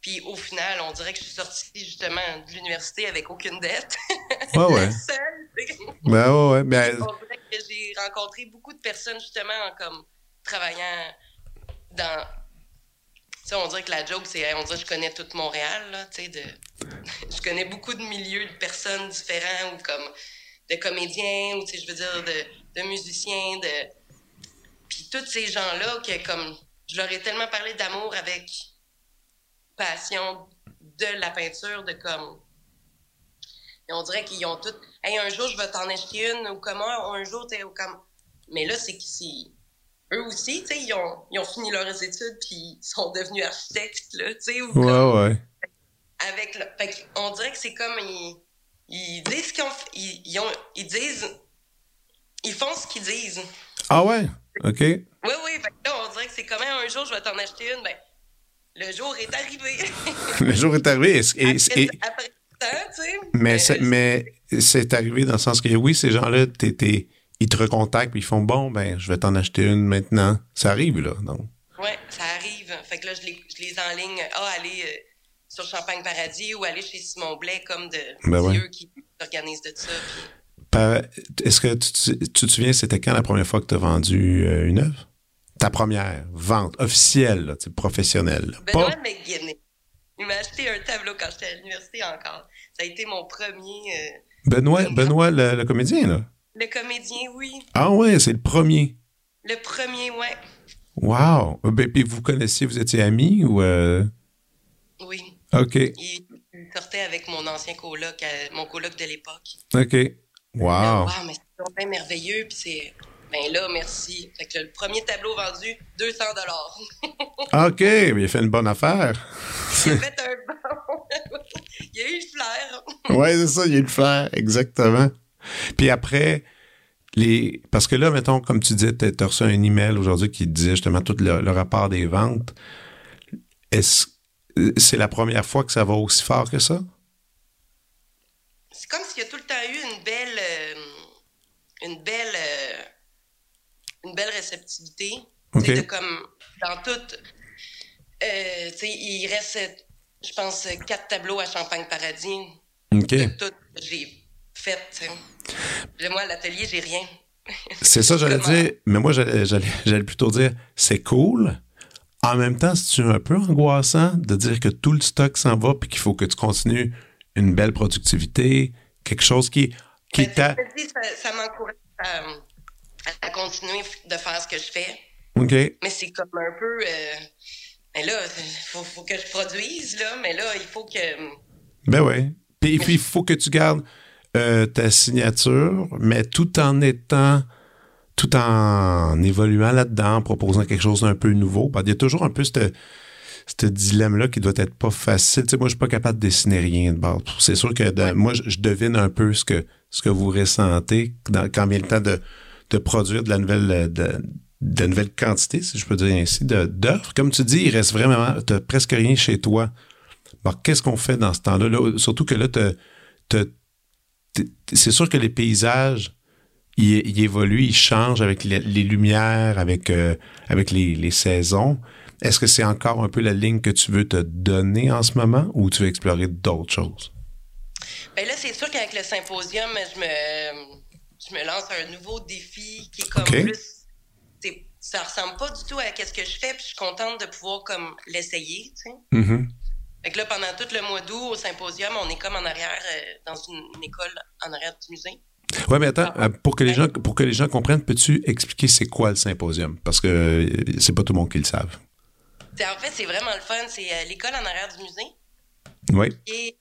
Puis au final, on dirait que je suis sortie justement de l'université avec aucune dette. Ouais, ouais. Seule. Ben ouais, ouais. Ben... On dirait que j'ai rencontré beaucoup de personnes justement comme travaillant dans. Tu sais, on dirait que la joke, c'est on dirait que je connais tout Montréal, là, tu sais, de... je connais beaucoup de milieux de personnes différents ou comme de comédiens, ou, je veux dire, de, de musiciens, de... Puis tous ces gens-là, que comme, je leur ai tellement parlé d'amour avec passion de la peinture, de comme... Et on dirait qu'ils ont tout... Hey, un jour, je vais t'en acheter une, ou comment, un jour, tu comme... Mais là, c'est qu'ici eux aussi, tu sais, ils ont, ils ont fini leurs études puis ils sont devenus architectes, là, tu sais. Ouais, ouais. Avec le, fait on dirait que c'est comme ils, ils disent qu'ils ont, ils, ont, ils disent, ils font ce qu'ils disent. Ah ouais, ok? Oui, oui, là, on dirait que c'est comme un jour je vais t'en acheter une, ben, le jour est arrivé. le jour est arrivé. Et, après, après temps, tu sais. Mais, c'est, mais c'est arrivé dans le sens que oui, ces gens-là, ils te recontactent puis ils font bon ben je vais t'en acheter une maintenant. Ça arrive là, non Ouais, ça arrive. Fait que là je les, je les enligne ah aller euh, sur Champagne Paradis ou aller chez Simon Blais comme de ben qui organisent de ça. Est-ce que tu, tu, te souviens c'était quand la première fois que tu as vendu euh, une œuvre? Ta première vente officielle, là, professionnelle. Benoît Pas... Il m'a acheté un tableau quand j'étais à l'université encore. Ça a été mon premier. Euh, Benoît, Benoît le comédien là? Le comédien, oui. Ah ouais, c'est le premier. Le premier, ouais. Wow. Ben, puis vous connaissiez, vous étiez amis ou... Euh? Oui. OK. Il sortait avec mon ancien coloc, euh, mon coloc de l'époque. OK. Wow. wow, mais c'est bien merveilleux, puis c'est... Ben là, merci. Fait que le premier tableau vendu, 200 dollars. OK, mais il a fait une bonne affaire. il a fait un bon... il a eu le flair. oui, c'est ça, il a eu le flair, exactement. Puis après, les, parce que là, mettons, comme tu disais, tu as reçu un email aujourd'hui qui disait justement tout le, rapport des ventes. Est-ce c'est la première fois que ça va aussi fort que ça? C'est comme s'il y a tout le temps eu une belle, euh, une belle, euh, une belle réceptivité. De comme dans tout, euh, il reste, je pense, quatre tableaux à Champagne Paradis. OK. tout, j'ai fait. Moi, à l'atelier, j'ai rien. C'est ça, j'allais dire. Mais moi, j'allais plutôt dire, c'est cool. En même temps, c'est un peu angoissant de dire que tout le stock s'en va puis qu'il faut que tu continues une belle productivité, quelque chose qui, qui ben, Ça, m'encourage à, continuer de faire ce que je fais. OK. Mais c'est comme un peu. Euh, ben là, il faut, que je produise, là, mais là, il faut que. Ben oui. Puis, puis il faut que tu gardes euh, ta signature, mais tout en étant, tout en évoluant là-dedans, en proposant quelque chose d'un peu nouveau. Il y a toujours un peu ce dilemme-là qui doit être pas facile. Tu sais, moi, je suis pas capable de dessiner rien de base. C'est sûr que moi, je, devine un peu ce que, ce que vous ressentez quand vient le temps de, de produire de la nouvelle, de, de nouvelles quantités, si je peux dire ainsi, d'œuvres. Comme tu dis, il reste vraiment, t'as presque rien chez toi. Alors, qu'est-ce qu'on fait dans ce temps-là? Là, surtout que là, tu c'est sûr que les paysages, ils, évoluent, ils changent avec les, lumières, avec, euh, avec les, saisons. Est-ce que c'est encore un peu la ligne que tu veux te donner en ce moment ou tu veux explorer d'autres choses? Bien là, c'est sûr qu'avec le symposium, je me, je me lance un nouveau défi qui est comme plus. Ça ressemble pas du tout à ce que je fais, puis je suis contente de pouvoir comme l'essayer. Tu sais. Mm-hmm. Fait que là, pendant tout le mois d'août, au symposium, on est comme en arrière, euh, dans une, école en arrière du musée. Oui, mais attends, euh, pour que les gens, pour que les gens comprennent, peux-tu expliquer c'est quoi le symposium? Parce que euh, c'est pas tout le monde qui le savent. En fait, c'est vraiment le fun. C'est l'école en arrière du musée. Oui. Et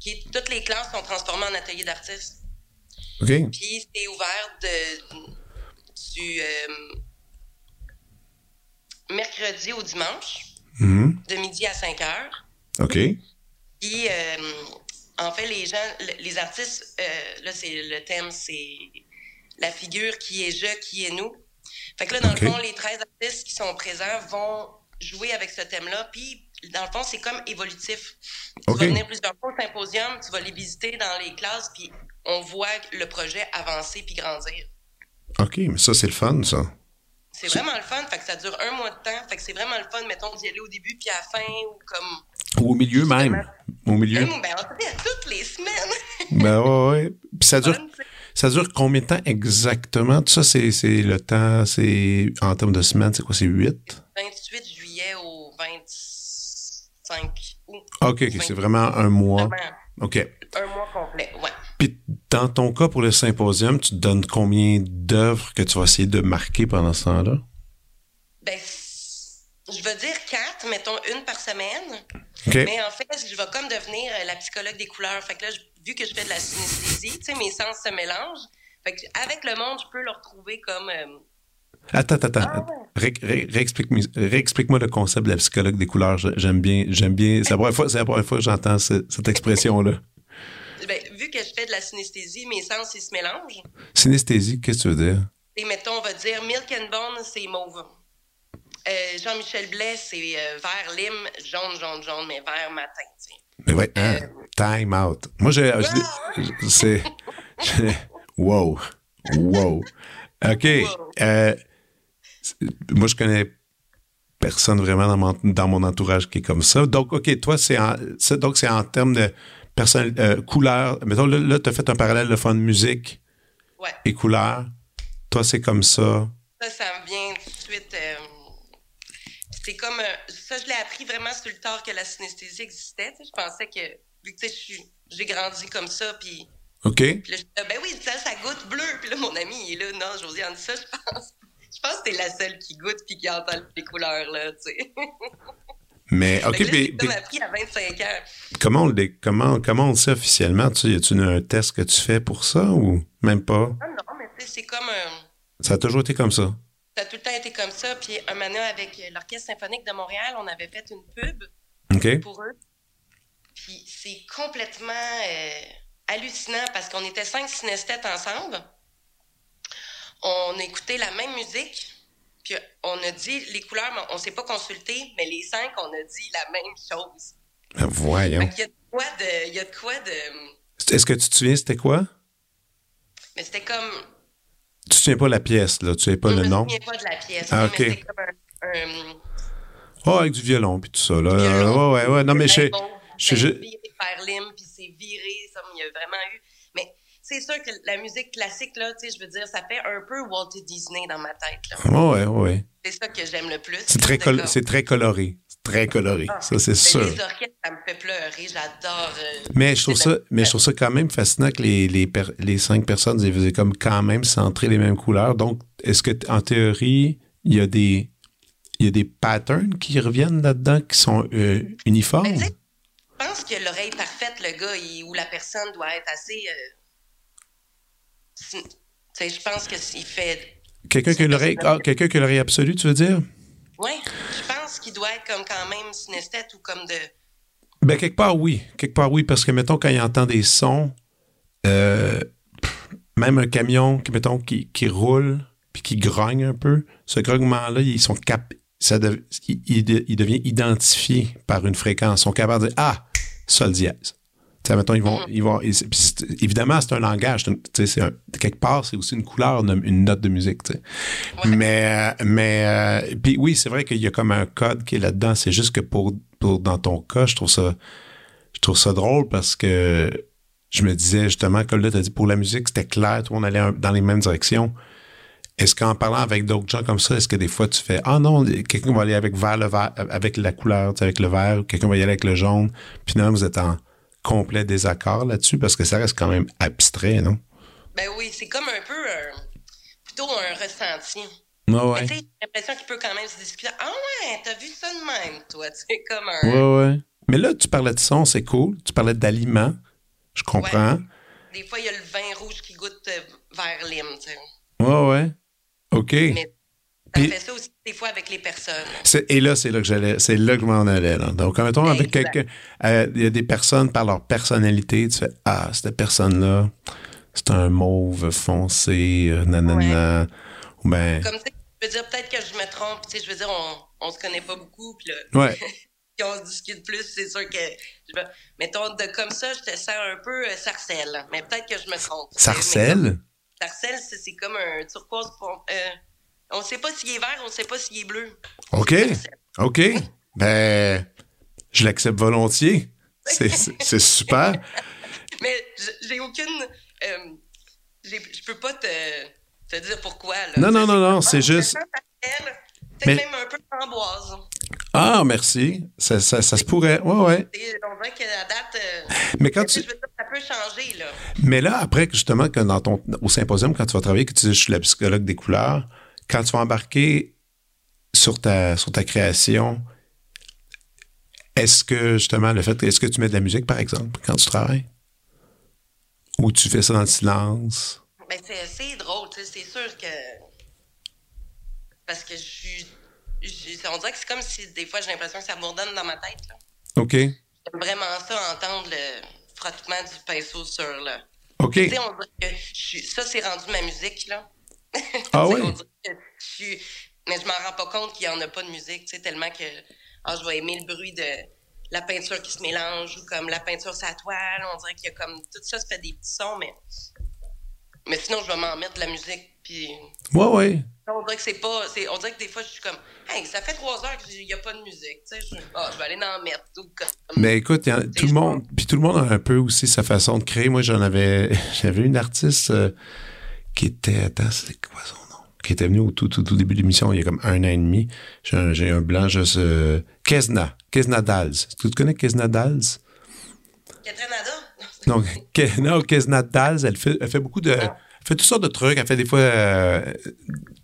qui toutes les classes sont transformées en atelier d'artistes. OK. Puis c'est ouvert de, du mercredi au dimanche. Mm-hmm. de midi à 5 heures. OK. Puis, euh, en fait, les gens, les artistes, euh, là, c'est le thème, c'est la figure qui est je, qui est nous. Fait que là, dans le fond, les 13 artistes qui sont présents vont jouer avec ce thème-là. Puis, dans le fond, c'est comme évolutif. Tu vas venir plusieurs fois au symposium, tu vas les visiter dans les classes, puis on voit le projet avancer puis grandir. OK, mais ça, c'est le fun, ça. C'est vraiment le fun, fait que ça dure un mois de temps. Fait que c'est vraiment le fun, mettons, d'y aller au début puis à la fin ou comme. Ou au milieu même. Au milieu. ben, on se à toutes les semaines. ben ouais, ouais. Puis ça dure. Ça dure combien de temps exactement? Tout ça, c'est, c'est le temps, c'est en termes de semaines, c'est quoi? C'est 8? 28 juillet au 25 août. OK, c'est vraiment un mois. OK. Un mois complet, ouais. Puis dans ton cas pour le symposium, tu te donnes combien d'œuvres que tu vas essayer de marquer pendant ce temps-là? Ben, je veux dire quatre, mettons une par semaine. Mais en fait, je vais comme devenir la psychologue des couleurs. Fait que là, vu que je fais de la synesthésie, tu sais, mes sens se mélangent. Fait que avec le monde, je peux le retrouver comme. Euh, attends, attends, ah réexplique-moi le concept de la psychologue des couleurs. J'aime bien, j'aime bien. C'est la première fois, c'est la première fois que j'entends cette expression-là. Ben, vu que je fais de la synesthésie, mes sens, ils se mélangent. Synesthésie, qu'est-ce que tu veux dire? Et mettons, on va dire Milk and Bone, c'est mauve. Euh, Jean-Michel Blais, c'est euh, vert lime, jaune, jaune, jaune, mais vert matin. Mais ouais, hein, euh, time out. Moi, j'ai. C'est. wow. Wow. OK. Moi, je connais personne vraiment dans mon, dans mon, entourage qui est comme ça. Donc, OK, toi, c'est en, donc c'est en termes de personne, couleur. Mettons, là, tu as fait un parallèle de fun musique et couleur. Toi, c'est comme ça. Ça, ça me vient tout de suite c'est comme ça, je l'ai appris vraiment sur le tard que la synesthésie existait. Je pensais que, vu que j'ai grandi comme ça, puis. OK. ben oui, ça, ça goûte bleu. Puis là, mon ami, il est là. Non, Josiane, ça, je pense. Je pense que t'es la seule qui goûte puis qui entend les couleurs, là, tu sais. Mais, OK, m'a appris à 25 ans. Comment on, le, comment, comment on le sait officiellement? Tu y a-tu un test que tu fais pour ça ou même pas? Ah non, mais c'est comme un. Ça a toujours été comme ça? ça a tout le temps été comme ça. Puis un moment avec l'Orchestre symphonique de Montréal, on avait fait une pub pour eux. Puis c'est complètement euh, hallucinant parce qu'on était cinq synesthètes ensemble. On écoutait la même musique. Puis on a dit les couleurs, on ne s'est pas consulté, mais les cinq, on a dit la même chose. Ben, voyons. Il y a de quoi de. Il y a de, quoi de... Est-ce que tu te souviens, c'était quoi? Mais c'était comme tu ne souviens pas la pièce, là? Tu sais pas le nom? Je ne me souviens pas de la pièce. Ah, OK. Mais comme un, Oh, avec du violon, puis tout ça, là. Violon, ouais, ouais, ouais. Non, mais je... je, je... viré par Lim, puis c'est viré, ça, il y a vraiment eu... C'est sûr que la musique classique, là, tu sais, je veux dire, ça fait un peu Walt Disney dans ma tête, là. Ouais, ouais. C'est ça que j'aime le plus. C'est très, c'est très coloré très coloré. Ah, ça, c'est sûr. Les orchestres, ça me fait pleurer. J'adore. Euh, mais, je trouve ça, mais je trouve ça quand même fascinant que les, les, les cinq personnes aient comme quand même centré les mêmes couleurs. Donc, est-ce que, en théorie, il y a des. Il y a des patterns qui reviennent là-dedans qui sont euh, uniformes? je pense que l'oreille parfaite, le gars, ou la personne doit être assez. Euh, je pense que s'il fait. Quelqu'un qui a l'oreille ah, qui a l'oreille absolue, tu veux dire? Oui, je pense qu'il doit être comme quand même synesthète ou comme de. Ben, quelque part, oui. Quelque part, oui, parce que, mettons, quand il entend des sons, euh, même un camion, mettons, qui, qui roule puis qui grogne un peu, ce grognement-là, ils sont cap ça il, il, devient identifié par une fréquence. Ils sont capables de dire Ah, sol dièse ils vont, ils vont, évidemment, c'est un langage. C'est quelque part, c'est aussi une couleur, une, note de musique. Mais, mais euh, puis oui, c'est vrai qu'il y a comme un code qui est là-dedans. C'est juste que pour, pour, dans ton cas, je trouve ça, je trouve ça drôle parce que je me disais justement, comme là, tu as dit pour la musique, c'était clair, tout le monde allait dans les mêmes directions. Est-ce qu'en parlant avec d'autres gens comme ça, est-ce que des fois tu fais Ah non, quelqu'un va aller avec vert, le vert, avec la couleur, avec le vert, quelqu'un va y aller avec le jaune, puis non, vous êtes en complet désaccord là-dessus parce que ça reste quand même abstrait, non? Ben oui, c'est comme un peu plutôt un ressenti. Ah ouais. J'ai l'impression qu'il peut quand même se discuter. Ah ouais, t'as vu ça de même, toi? C'est comme un. Ouais, ouais. Mais là, tu parlais de son, c'est cool. Tu parlais d'aliments. Je comprends. Des fois, il y a le vin rouge qui goûte euh, vers lime, tu sais. Ouais, ouais. OK. Ça fait ça aussi des fois avec les personnes. Et là, c'est là que j'allais, c'est là que je m'en allais. Là. Donc, mettons, avec quelqu'un, euh, il y a des personnes par leur personnalité, tu fais Ah, cette personne-là, c'est un mauve foncé, euh, nanana. Ou ben... Comme ça, je veux dire, peut-être que je me trompe, tu sais, je veux dire, on, on se connaît pas beaucoup, puis là. Ouais. puis on se discute plus, c'est sûr que. Je, mettons, de comme ça, je te sens un peu euh, sarcelle. Mais peut-être que je me trompe. Sarcelle? Sarcelle, c'est, comme un turquoise. Euh, on ne sait pas s'il est vert, on ne sait pas s'il est bleu. OK. OK. Ben, je l'accepte volontiers. C'est super. Mais j'ai aucune. Euh, je peux pas te, te, dire pourquoi. Là. Non, non, non, non, c'est juste. Peut-être même un peu framboise. Ah, merci. Ça, ça, ça se pourrait. Ouais, ouais. On voit que la date. Euh, mais quand tu. ça peut changer, là. Mais là, après, justement, que dans ton, au symposium, quand tu vas travailler, que tu dis je suis la psychologue des couleurs, quand tu vas embarquer sur ta, sur ta création, est-ce que, justement, le fait. Est-ce que tu mets de la musique, par exemple, quand tu travailles? Ou tu fais ça dans le silence? Ben, c'est assez drôle, tu sais. C'est sûr que. Parce que je suis on dirait que c'est comme si des fois j'ai l'impression que ça bourdonne dans ma tête. Là. OK. J'aime vraiment ça, entendre le frottement du pinceau sur le. OK. Tu sais, on dirait que ça, c'est rendu ma musique, là. Ah oui? Mais je m'en rends pas compte qu'il n'y en a pas de musique, tu sais, tellement que ah, je vais aimer le bruit de la peinture qui se mélange ou comme la peinture la toile. On dirait qu'il y a comme. Tout ça, ça fait des petits sons, mais. Mais sinon, je vais m'en mettre de la musique, puis. Ouais, ouais. On dirait que c'est pas. On dirait que des fois, je suis comme. Hey, ça fait trois heures qu'il n'y a pas de musique. Tu sais, je, oh, je vais aller en mettre. Tout comme... Mais écoute, tout le monde. Puis tout le monde a un peu aussi sa façon de créer. Moi, j'en avais. J'avais une artiste euh, qui était. Attends, c'est quoi son nom? Qui était venue au tout, tout, tout début de l'émission, il y a comme un an et demi. J'ai un, un, blanc, juste. Euh, Kesna. Kesna Dals. Tu connais Kesna Dals? Non, non Kesna Dals, elle fait, elle fait beaucoup de. Ah fait toutes sortes de trucs. Elle fait des fois euh,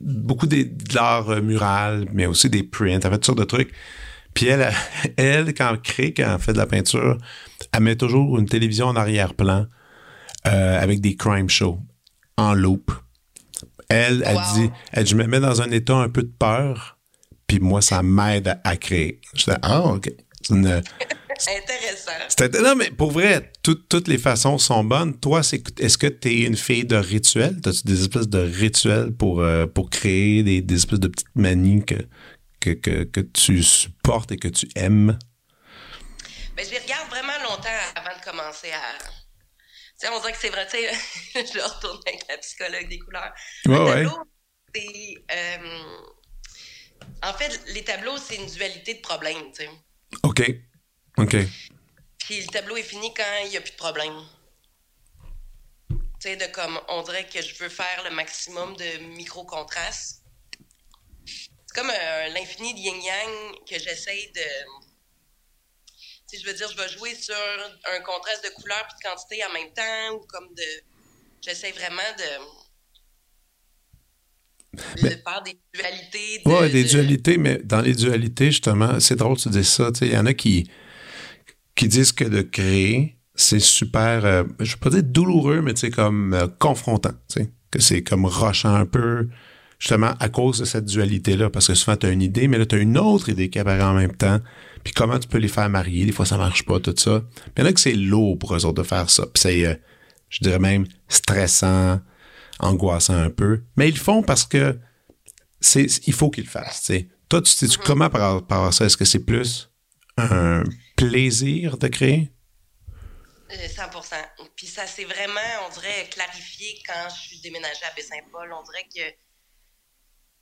beaucoup de, l'art euh, mural, mais aussi des prints. Elle fait toutes sortes de trucs. Puis elle, elle, quand elle crée, quand elle fait de la peinture, elle met toujours une télévision en arrière-plan euh, avec des crime shows en loop. Elle, elle dit, elle, je me mets dans un état un peu de peur, puis moi, ça m'aide à, créer. Je dis, ah, OK. C'est une, Intéressant. Non, mais pour vrai, toutes les façons sont bonnes. Toi, est-ce que tu es une fille de rituel? As-tu des espèces de rituels pour, euh, pour créer des, espèces de petites manies que, que, tu supportes et que tu aimes? Ben, je les regarde vraiment longtemps avant de commencer à. Tu sais, on dirait que c'est vrai, tu sais, je retourne avec la psychologue des couleurs. Ouais, euh, en fait, les tableaux, c'est une dualité de problèmes, tu sais. OK. OK. Puis le tableau est fini quand il n'y a plus de problème. Tu sais, de comme, on dirait que je veux faire le maximum de micro-contrastes. C'est comme euh, l'infini de yin-yang que j'essaye de. Sais, je veux dire, je vais jouer sur un contraste de couleur puis de quantité en même temps, ou comme de. J'essaie vraiment de. de faire des dualités. Oui, des dualités, mais dans les dualités, justement, c'est drôle que tu dis ça. Il y en a qui, qui disent que de créer, c'est super, euh, je ne veux pas dire douloureux, mais sais, comme euh, confrontant, que c'est comme rochant un peu, justement à cause de cette dualité-là, parce que souvent tu as une idée, mais là tu as une autre idée qui apparaît en même temps, puis comment tu peux les faire marier, des fois ça marche pas, tout ça. Puis il y en a que c'est lourd pour eux autres de faire ça, puis c'est, euh, je dirais même, stressant, angoissant un peu, mais ils le font parce que c'est, il faut qu'ils le fassent. Toi, tu sais, mm-hmm. comment par rapport à ça? Est-ce que c'est plus un plaisir de créer? 100% euh, Puis ça s'est vraiment, on dirait, clarifié quand je suis déménagée à Baie-Saint-Paul. On dirait que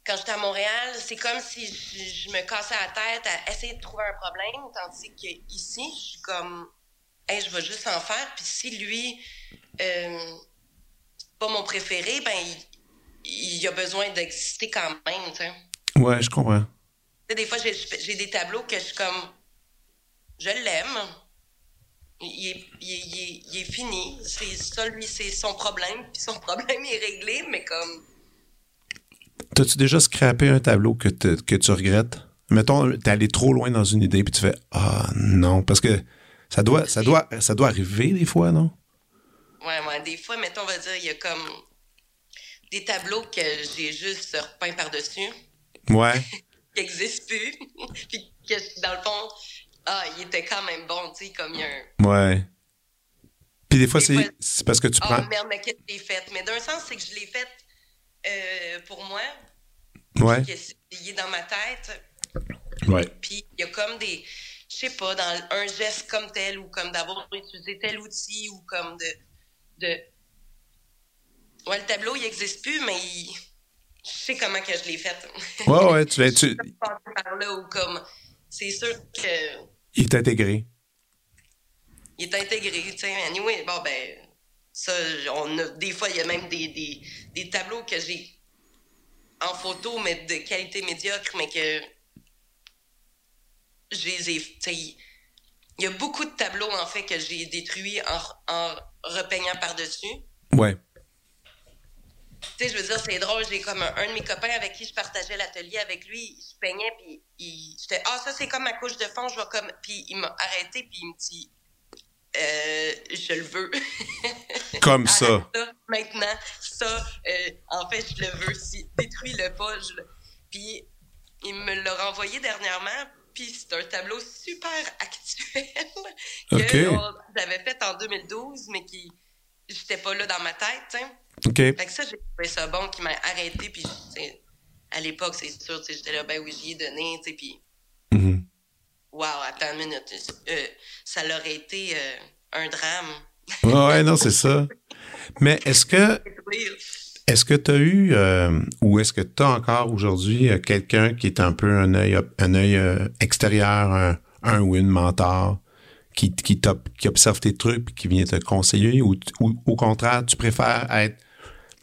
quand j'étais à Montréal, c'est comme si je, me cassais la tête à essayer de trouver un problème, tandis qu'ici, je suis comme, hey, je vais juste en faire. Puis si lui, euh, pas mon préféré, ben, il, il a besoin d'exister quand même, tu sais. Ouais, je comprends. Des fois, j'ai des tableaux que je suis comme, je l'aime. Il est, il, est, fini. C'est ça, lui, c'est son problème. Puis son problème est réglé, mais comme. T'as-tu déjà scrappé un tableau que, que tu regrettes? Mettons, t'es allé trop loin dans une idée, puis tu fais Ah non, parce que ça doit, ça doit, ça doit arriver des fois, non? Ouais, ouais, des fois, mettons, on va dire, il y a comme des tableaux que j'ai juste repeint par-dessus. Ouais. qui n'existent plus. puis que, dans le fond, ah, il était quand même bon, tu sais, comme il y a un. Ouais. Puis des fois, c'est, parce que tu prends. Oh merde, mais qu'est-ce que j'ai fait? Mais d'un sens, c'est que je l'ai fait euh, pour moi. Ouais. Il est dans ma tête. Ouais. Puis il y a comme des. Je sais pas, dans un geste comme tel ou comme d'avoir utilisé tel outil ou comme de. de... Ouais, le tableau, il n'existe plus, mais il... je sais comment que je l'ai fait. Ouais, ouais, tu l'as. Tu... par là ou comme. C'est sûr que il est intégré. Il est intégré, tu sais. Anyway, bon, ben, ça, on a, des fois, il y a même des, des, des tableaux que j'ai en photo, mais de qualité médiocre, mais que j'ai. Il y a beaucoup de tableaux, en fait, que j'ai détruits en, en repeignant par-dessus. Ouais. Tu sais, je veux dire, c'est drôle. J'ai comme un, de mes copains avec qui je partageais l'atelier avec lui, il se peignait, puis il, j'étais, ah, ça, c'est comme ma couche de fond, je vais comme. Puis il m'a arrêté, puis il me dit, euh, je le veux. Comme ça. Maintenant, ça, euh, en fait, je le veux. Si, détruis-le pas. Je Puis, il me l'a renvoyé dernièrement. Puis, c'est un tableau super actuel que j'avais fait en 2012, mais qui j'étais pas là dans ma tête. T'sais. OK. Fait que ça, j'ai trouvé ça bon qu'il m'a arrêté. Puis, à l'époque, c'est sûr, j'étais là, ben oui, j'y ai donné. Puis. Wow, attends une minute. Euh, ça aurait été euh, un drame. ouais, non, c'est ça. Mais est-ce que. Est-ce que tu as eu, euh, ou est-ce que tu as encore aujourd'hui quelqu'un qui est un peu un œil, un œil extérieur, un, ou une mentor, qui, qui, qui observe tes trucs et qui vient te conseiller, ou, au contraire, tu préfères être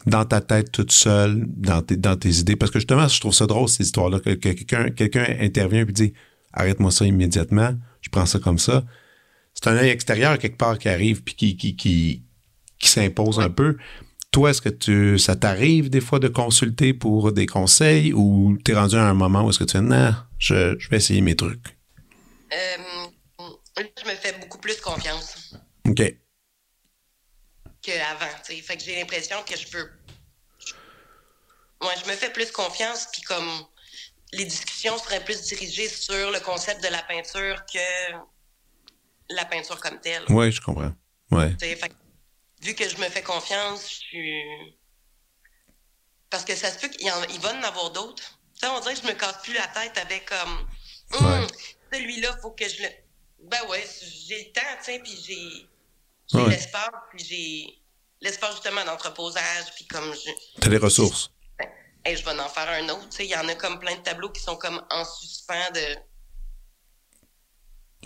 dans ta tête toute seule, dans tes, dans tes idées? Parce que justement, je trouve ça drôle, ces histoires-là, que, quelqu'un quelqu'un intervient et dit arrête-moi ça immédiatement, je prends ça comme ça. C'est un œil extérieur quelque part qui arrive puis qui, qui, qui, qui s'impose un peu. Toi, est-ce que tu, ça t'arrive des fois de consulter pour des conseils ou t'es rendu à un moment où est-ce que tu dis, non, je, je vais essayer mes trucs? Euh, je me fais beaucoup plus confiance. OK. Qu'avant, tu sais. Fait que j'ai l'impression que je peux. Moi, je me fais plus confiance, puis comme les discussions seraient plus dirigées sur le concept de la peinture que la peinture comme telle. Oui, je comprends. Ouais. vu que je me fais confiance, je suis. Parce que ça se peut qu'il va en avoir d'autres. on dirait que je me casse plus la tête avec comme. Hum, celui-là, faut que je le. Ben ouais, j'ai le temps, tu sais, puis j'ai. J'ai l'espace, puis j'ai l'espace justement d'entreposage, puis comme je. T'as les ressources je vais en faire un autre. Il y en a comme plein de tableaux qui sont comme en suspens de.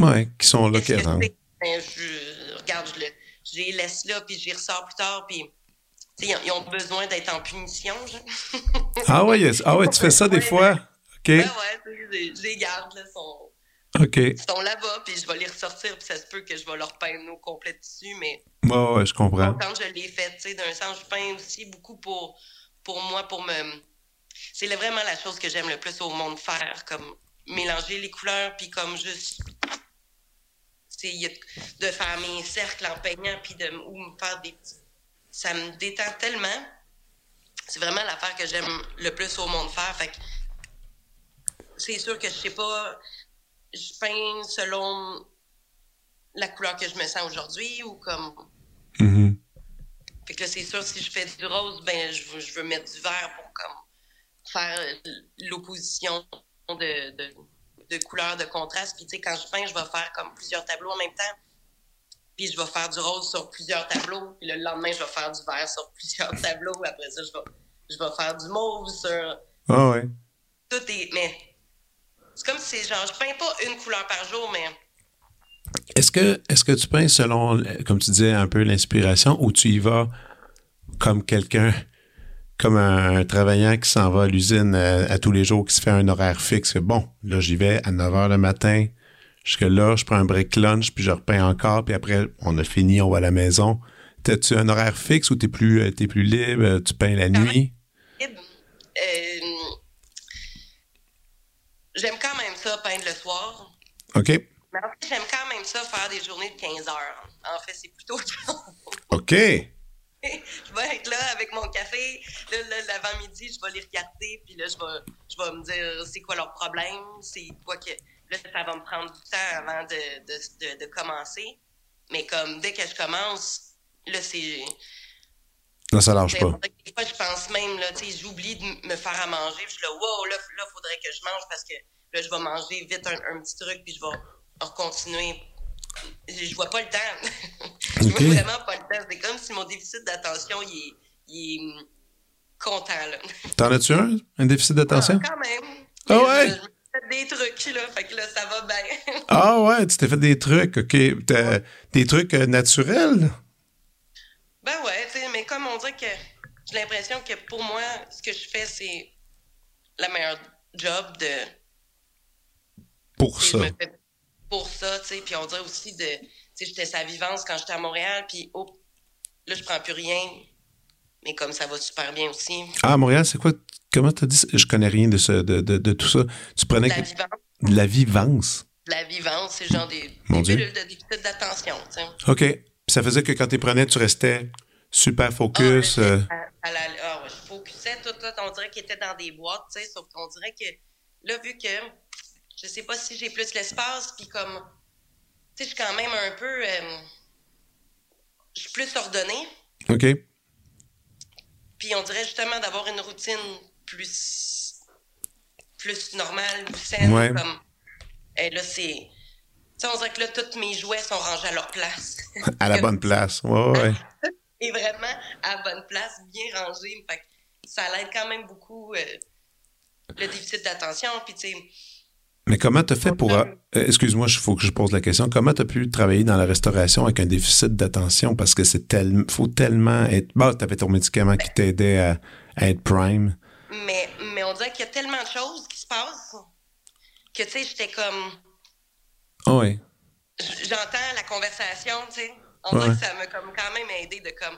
Ouais, qui sont là qui ben, je, regarde, je, les laisse là, puis je les ressors plus tard, puis. Ils ont besoin d'être en punition. ah, ouais, ah ouais, tu fais ça des fois? OK. Ouais, je les garde, là, sont. Ils sont là-bas, puis je vais les ressortir, puis ça se peut que je vais leur peindre au complet dessus, mais... Ouais, ouais, je comprends. Quand je l'ai fait, tu sais, d'un sens, je peins aussi beaucoup pour, pour moi, pour me c'est vraiment la chose que j'aime le plus au monde faire, comme mélanger les couleurs, puis comme juste de faire mes cercles en peignant, puis de ou me faire des petits... Ça me détend tellement. C'est vraiment l'affaire que j'aime le plus au monde faire. Fait c'est sûr que je sais pas, je peins selon la couleur que je me sens aujourd'hui ou comme. Mm-hmm. Fait que là, c'est sûr, si je fais du rose, ben, je veux, je veux mettre du vert pour faire l'opposition de, de, de, couleurs, de contraste. Puis, tu sais, quand je peins, je vais faire comme plusieurs tableaux en même temps. Puis, je vais faire du rose sur plusieurs tableaux. Puis, le lendemain, je vais faire du vert sur plusieurs tableaux. Après ça, je vais, je vais faire du mauve sur. Ah ouais. Tout est. Mais c'est comme si, genre, je peins pas une couleur par jour, mais. Est-ce que, est-ce que tu peins selon, comme tu disais, un peu l'inspiration ou tu y vas comme quelqu'un comme un, travaillant qui s'en va à l'usine euh, à, tous les jours, qui se fait un horaire fixe. Bon, là, j'y vais à 9 h le matin. Jusque là, je prends un break lunch, puis je repeins encore, puis après, on a fini, on va à la maison. T'as-tu un horaire fixe ou t'es plus, euh, es plus libre, euh, tu peins la nuit? j'aime quand même ça, peindre le soir. OK. Mais en fait, j'aime quand même ça, faire des journées de 15 heures. En fait, c'est plutôt OK. je vais être là avec mon café. Là, l'avant-midi, je vais les regarder. Puis là, je vais, je vais me dire c'est quoi leur problème? C'est quoi que. Là, ça va me prendre du temps avant de, de, de, commencer. Mais comme dès que je commence, là, c'est. Là, ça lâche pas. Des fois, je pense même, là, tu sais, j'oublie de me faire à manger. Puis je suis là, wow, là, il faudrait que je mange parce que là, je vais manger vite un, un petit truc. Puis je vais continuer je vois pas le temps. je vois vraiment pas le temps. C'est comme si mon déficit d'attention, il est, hum, content, là. T'en as-tu un, un déficit d'attention? Ah, quand même. Ah ouais? Je, des trucs, là. Fait que là, ça va bien. ah ouais, tu t'es fait des trucs, OK. Des trucs euh, naturels? Ben ouais, tu sais, mais comme on dit que j'ai l'impression que pour moi, ce que je fais, c'est la meilleure job de pour ça. Pour ça, tu sais. Puis on dirait aussi de. Tu sais, j'étais sa vivance quand j'étais à Montréal, puis oh, là, je prends plus rien. Mais comme ça va super bien aussi. Ah, Montréal, c'est quoi? Comment t'as dit? Je connais rien de, ce, de, de, tout ça. Tu prenais. La vivance. De la vivance? La vivance, c'est genre des, Mon des de déficit d'attention, tu sais. OK. Puis ça faisait que quand tu prenais, tu restais super focus. Ah, euh... à, la, ah, ouais, je focusais tout, tout. On dirait qu'il était dans des boîtes, tu sais. Sauf qu'on dirait que là, vu que je sais pas si j'ai plus l'espace, puis comme. Tu sais, je suis quand même un peu. Euh, je suis plus ordonnée. OK. Puis on dirait justement d'avoir une routine plus. plus normale ou saine. Ouais. Comme. Et là, c'est. Tu sais, on dirait que là, tous mes jouets sont rangés à leur place. à la bonne place. Ouais, ouais. Et vraiment à la bonne place, bien rangé. Fait ça l'aide quand même beaucoup euh, le déficit d'attention. Puis, tu sais mais comment tu as fait pour. Euh, excuse-moi, il faut que je pose la question. Comment tu as pu travailler dans la restauration avec un déficit d'attention? Parce que c'est tellement. faut tellement être. Bon, tu avais ton médicament qui t'aidait à, être prime. Mais, mais on dirait qu'il y a tellement de choses qui se passent que, tu sais, j'étais comme. Ah oui. J'entends la conversation, tu sais. On dirait que ça m'a comme quand même aidé de comme.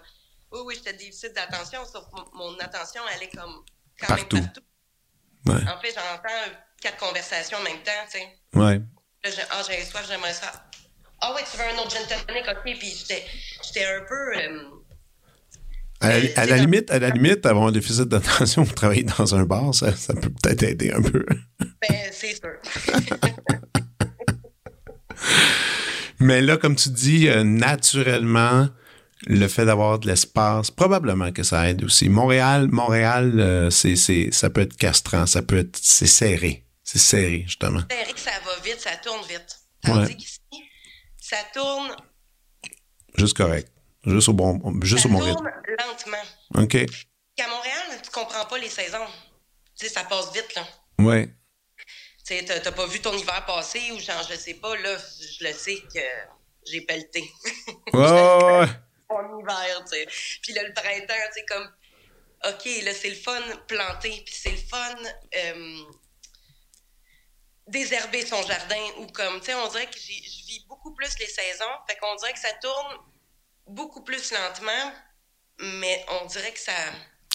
Oui, oui, j'étais déficit d'attention, sauf que mon attention, elle est comme. Quand même partout. En fait, j'entends quatre conversations en même temps, tu sais. Ouais. Là, ah, j'ai soif, j'aimerais ça. Ah oui, tu veux un autre gin tonic, ok. Puis j'étais un peu. Euh, à, la, à la limite, à la limite, avoir un déficit d'attention pour travailler dans un bar, ça, ça peut peut-être aider un peu. Ben, c'est sûr. Mais là, comme tu dis, euh, naturellement, le fait d'avoir de l'espace, probablement que ça aide aussi. Montréal, Montréal, euh, c'est, ça peut être castrant, ça peut être, c'est serré. C'est serré, justement. C'est serré que ça va vite, ça tourne vite. Tandis qu'ici, ça tourne. Juste correct. Juste au bon, juste ça au bon rythme. tourne lentement. OK. Qu'à Montréal, tu comprends pas les saisons. Tu sais, ça passe vite, là. Ouais. Tu sais, t'as pas vu ton hiver passer ou genre, je sais pas, là, je le sais que j'ai pelleté. Ouais, ouais, En hiver, tu sais. Puis là, le printemps, tu sais, comme, OK, là, c'est le fun planter, puis c'est le fun euh, désherber son jardin ou comme, tu sais, on dirait que je vis beaucoup plus les saisons. Fait qu'on dirait que ça tourne beaucoup plus lentement, mais on dirait que ça.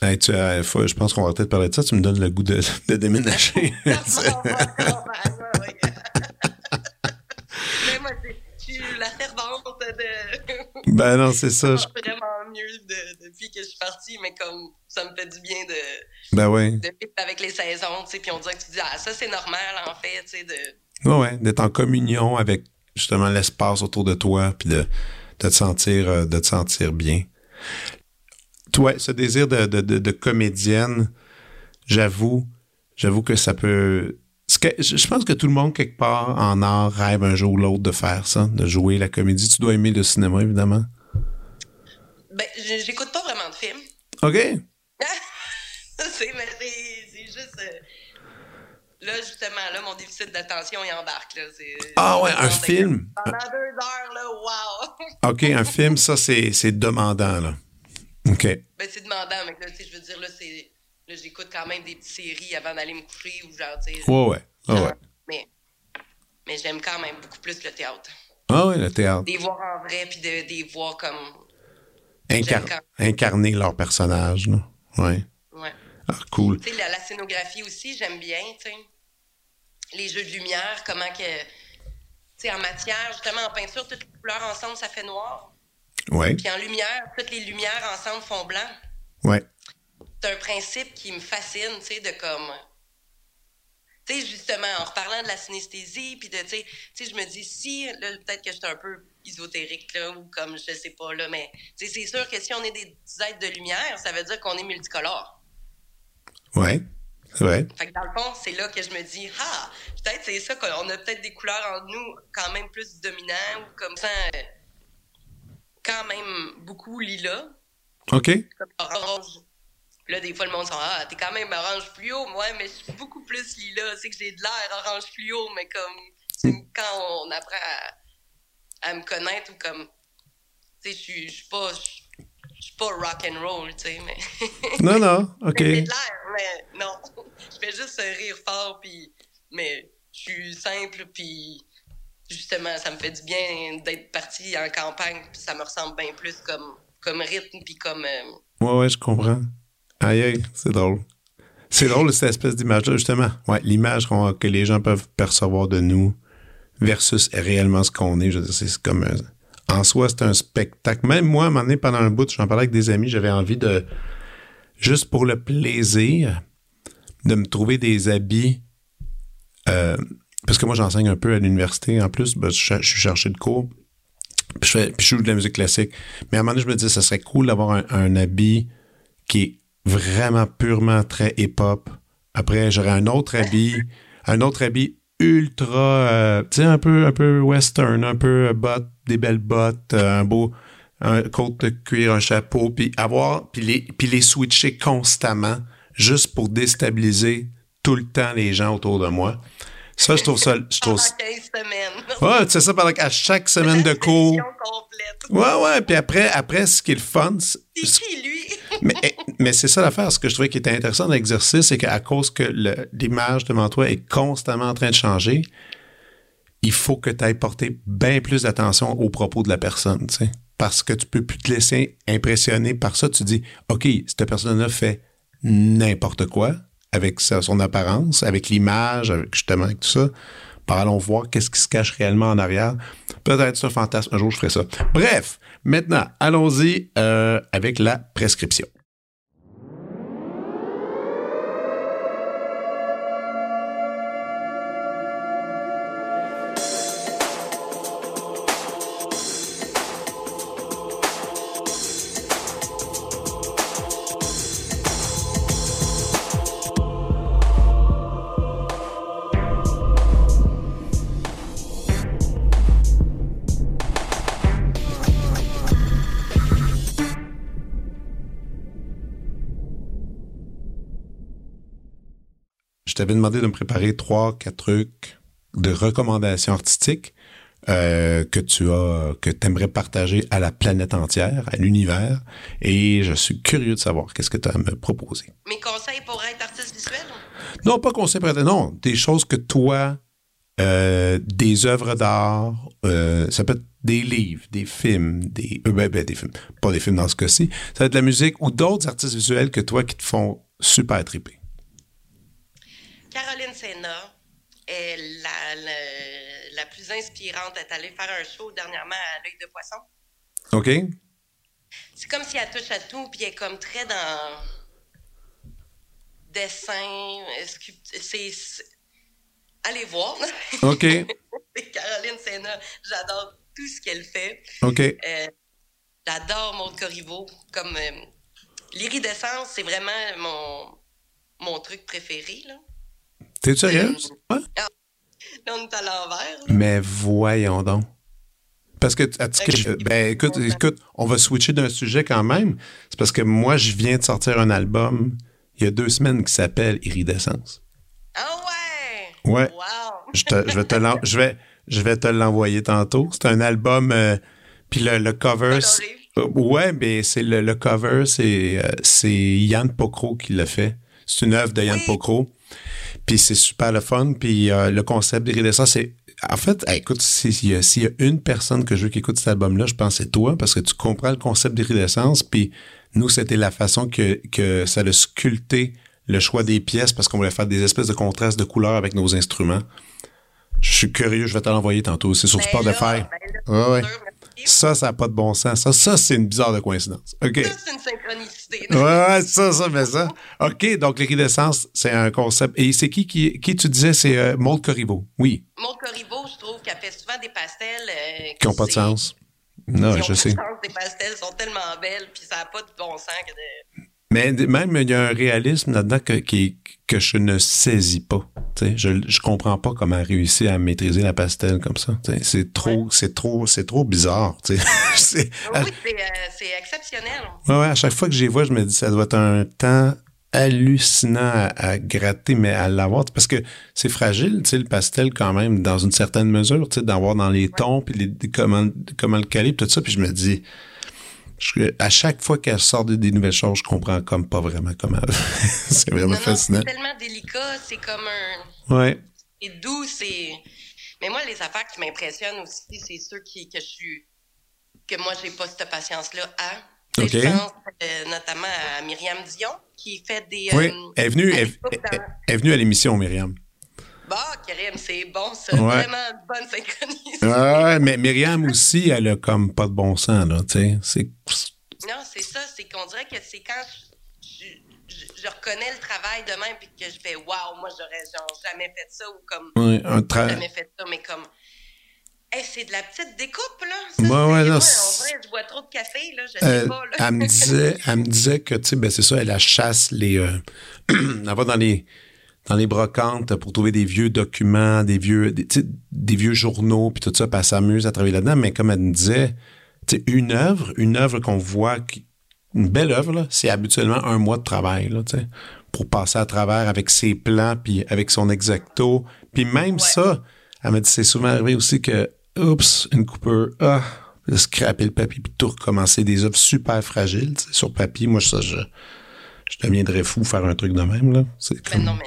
Hey, tu, euh, je pense qu'on va peut-être parler de ça. Tu me donnes le goût de, de déménager. La servante de. ben non, c'est ça. Je vraiment mieux depuis que je suis partie, mais comme ça me fait du bien de. Ben oui. De vivre avec les saisons, tu sais. Puis on dirait que tu dis, ah, ça c'est normal en fait, tu sais. De... Ouais, ouais, d'être en communion avec justement l'espace autour de toi, puis de de te sentir, euh, de te sentir bien. Toi, ce désir de, de, de, comédienne, j'avoue, j'avoue que ça peut. Je pense que tout le monde, quelque part, en art, rêve un jour ou l'autre de faire ça, de jouer la comédie. Tu dois aimer le cinéma, évidemment. Ben, j'écoute pas vraiment de films. OK. c'est, juste. Euh, Là, justement, là, mon déficit d'attention, il embarque. Là. Ah ouais, un film. Pendant deux heures, là, wow! OK, un film, ça, c'est, c'est demandant, là. OK. Ben, c'est demandant, mais là, tu sais, je veux dire, là, c'est. Là, j'écoute quand même des petites séries avant d'aller me coucher ou genre, tu sais. Ouais, ouais. Ah, ouais. Mais, mais j'aime quand même beaucoup plus le théâtre. Ah ouais, le théâtre. Des voir en vrai, puis de, des voir comme. Incarner leur personnage, là. Ouais. Ouais. Ah, cool. Tu sais, la, la, scénographie aussi, j'aime bien, tu sais. Les jeux de lumière, comment que. Tu sais, en matière, justement, en peinture, toutes les couleurs ensemble, ça fait noir. Ouais. Puis en lumière, toutes les lumières ensemble font blanc. Ouais. C'est un principe qui me fascine, tu sais, de comme. Tu sais, justement, en reparlant de la synesthésie, puis de, tu sais, je me dis, si, là, peut-être que je suis un peu ésotérique, là, ou comme, je sais pas, là, mais, tu sais, c'est sûr que si on est des êtres de lumière, ça veut dire qu'on est multicolore. Ouais. Ouais. Fait que dans le fond, c'est là que je me dis, ah, peut-être c'est ça qu'on a peut-être des couleurs en nous quand même plus dominants ou comme ça, euh, quand même beaucoup lilas. OK. Comme orange. Là, des fois, le monde dit, ah, t'es quand même orange fluo. Moi, mais je suis beaucoup plus lilas. C'est que j'ai de l'air orange fluo, mais comme, quand on apprend à, me connaître ou comme, tu sais, je suis pas je suis pas rock and roll, tu sais, mais. non, non, ok. J'ai de l'air, mais non. Je fais juste rire fort, puis. Mais je suis simple, puis justement, ça me fait du bien d'être parti en campagne, puis ça me ressemble bien plus comme, comme rythme, puis comme. Euh, ouais, ouais, je comprends. Aïe, aïe, c'est drôle. C'est drôle, cette espèce d'image-là, justement. Ouais, l'image que les gens peuvent percevoir de nous versus réellement ce qu'on est. Je veux dire, c'est comme. Euh, en soi, c'est un spectacle. Même moi, à un moment donné, pendant un bout, j'en parlais avec des amis, j'avais envie de. Juste pour le plaisir, de me trouver des habits. Euh, parce que moi, j'enseigne un peu à l'université. En plus, ben, je, suis cherché de cours. Puis je, joue de la musique classique. Mais à un moment donné, je me dis, ça serait cool d'avoir un, un habit qui est vraiment purement très hip-hop. Après, j'aurais un autre habit, un autre habit ultra, euh, tu sais, un peu, un peu western, un peu bottes, des belles bottes, euh, un beau, un côte de cuir, un chapeau, puis avoir, puis les, puis les switcher constamment, juste pour déstabiliser tout le temps les gens autour de moi. Ça, je trouve ça. Je trouve... Pendant 15 semaines. Ouais, tu sais ça, pendant à chaque semaine de cours. Ouais, ouais. Puis après, après, ce qui est le fun. C'est qui, lui? mais, eh, mais c'est ça l'affaire. Ce que je trouvais qui était intéressant dans l'exercice, c'est qu'à cause que l'image devant toi est constamment en train de changer, il faut que tu ailles porter bien plus d'attention aux propos de la personne, tu sais. Parce que tu peux plus te laisser impressionner par ça. Tu dis, OK, cette personne-là fait n'importe quoi avec son apparence, avec l'image, avec justement avec tout ça. allons voir qu'est-ce qui se cache réellement en arrière. Peut-être ce fantasme. Un jour, je ferai ça. Bref, maintenant, allons-y euh, avec la prescription. T'avais demandé de me préparer trois, quatre trucs de recommandations artistiques euh, que tu as, que aimerais partager à la planète entière, à l'univers. Et je suis curieux de savoir qu'est-ce que tu as à me proposer. Mes conseils pour être artiste visuel? Non, pas conseils pour être. Non, des choses que toi, euh, des œuvres d'art, euh, ça peut être des livres, des films, des, ben, ben, des films, pas des films dans ce cas-ci, ça va être de la musique ou d'autres artistes visuels que toi qui te font super triper. Caroline Senna est la, la, plus inspirante. Elle est allée faire un show dernièrement à l'œil de poisson. OK. C'est comme si elle touche à tout, puis elle est comme très dans dessin, c'est allez voir. OK. Caroline Senna, j'adore tout ce qu'elle fait. OK. Euh, j'adore Maud Corriveau comme euh, l'iridescence, c'est vraiment mon mon truc préféré là. T'es sérieuse? Ouais? Ah, on est à l'envers. Mais voyons donc. Parce que, ben, écoute, écoute, on va switcher d'un sujet quand même. C'est parce que moi, je viens de sortir un album il y a deux semaines qui s'appelle Iridescence. Ah ouais? Ouais. Wow. je, te, je, vais te je, vais, je vais te l'envoyer tantôt. C'est un album, euh, puis le, le cover. Ouais, mais c'est le, le cover, c'est euh, c'est Yann Pocro qui l'a fait. C'est une œuvre de Yann Pocro. Puis c'est super le fun. Puis euh, le concept d'iridescence, c'est. En fait, écoute, s'il y, a une personne que je veux qui écoute cet album-là, je pense que c'est toi, parce que tu comprends le concept d'iridescence. Puis nous, c'était la façon que, que ça a sculpté le choix des pièces, parce qu'on voulait faire des espèces de contrastes de couleurs avec nos instruments. Je suis curieux, je vais te l'envoyer tantôt. C'est sur ben Sport de Fer. Ben ouais. Ça, ça n'a pas de bon sens. Ça, ça c'est une bizarre de coïncidence. OK. Ça, c'est une synchronicité. ouais, ça, ça, mais ça. OK, donc l'iridescence, c'est un concept. Et c'est qui, qui, qui tu disais, c'est euh, Maud Corriveau? Oui. Maud Corriveau, je trouve qu'elle fait souvent des pastels. Euh, qui n'ont pas de sens. Non, je sais. Les pastels sont tellement belles, puis ça n'a pas de bon sens que de mais même, il y a un réalisme là-dedans que, que je ne saisis pas. je ne comprends pas comment réussir à maîtriser la pastel comme ça. C'est trop, c'est trop, c'est trop bizarre. oui, c'est euh, exceptionnel. Ouais, ouais, à chaque fois que j'y vois, je me dis ça doit être un temps hallucinant à, gratter, mais à l'avoir. Parce que c'est fragile, tu sais, le pastel, quand même, dans une certaine mesure, tu sais, d'avoir dans les tons, puis les, comment, comment le caler, tout ça. Puis je me dis, à chaque fois qu'elle sort des, nouvelles choses, je comprends comme pas vraiment comment. c'est vraiment fascinant. C'est tellement délicat, c'est comme un. Ouais. c'est doux, c'est. Mais moi, les affaires qui m'impressionnent aussi, c'est ceux qui, que je suis. que moi, j'ai pas cette patience-là à. Je pense euh, notamment à Myriam Dion, qui fait des. Oui, euh, elle, est venue, elle, est venue à l'émission, Myriam. Bah, Karim, c'est bon, ça. Vraiment bonne synchronisation. Ouais, mais Myriam aussi, elle a comme pas de bon sens, là, tu sais. Non, c'est ça, c'est qu'on dirait que c'est quand je, reconnais le travail de même puis que je fais waouh, moi j'aurais jamais fait ça ou comme oui, un travail. jamais fait ça, mais comme c'est de la petite découpe, là. Ça, ouais, ouais, non, en vrai, je bois trop de café, là. Je sais euh, pas, là. elle, me disait, elle me disait que, tu sais, ben, c'est ça, elle chasse les. Euh, elle va dans les, dans les brocantes pour trouver des vieux documents, des vieux, des, des vieux journaux, puis tout ça, puis elle s'amuse à travailler là-dedans. Mais comme elle me disait, une œuvre, une œuvre qu'on voit, une belle œuvre, c'est habituellement un mois de travail, là, pour passer à travers avec ses plans, puis avec son exacto. Puis même ça, elle m'a dit, c'est souvent arrivé aussi que, oups, une coupeur, ah, scraper le papier, puis tout recommencer. Des œuvres super fragiles, sur papier. Moi, ça, je, je deviendrais fou faire un truc de même, là. Non, mais.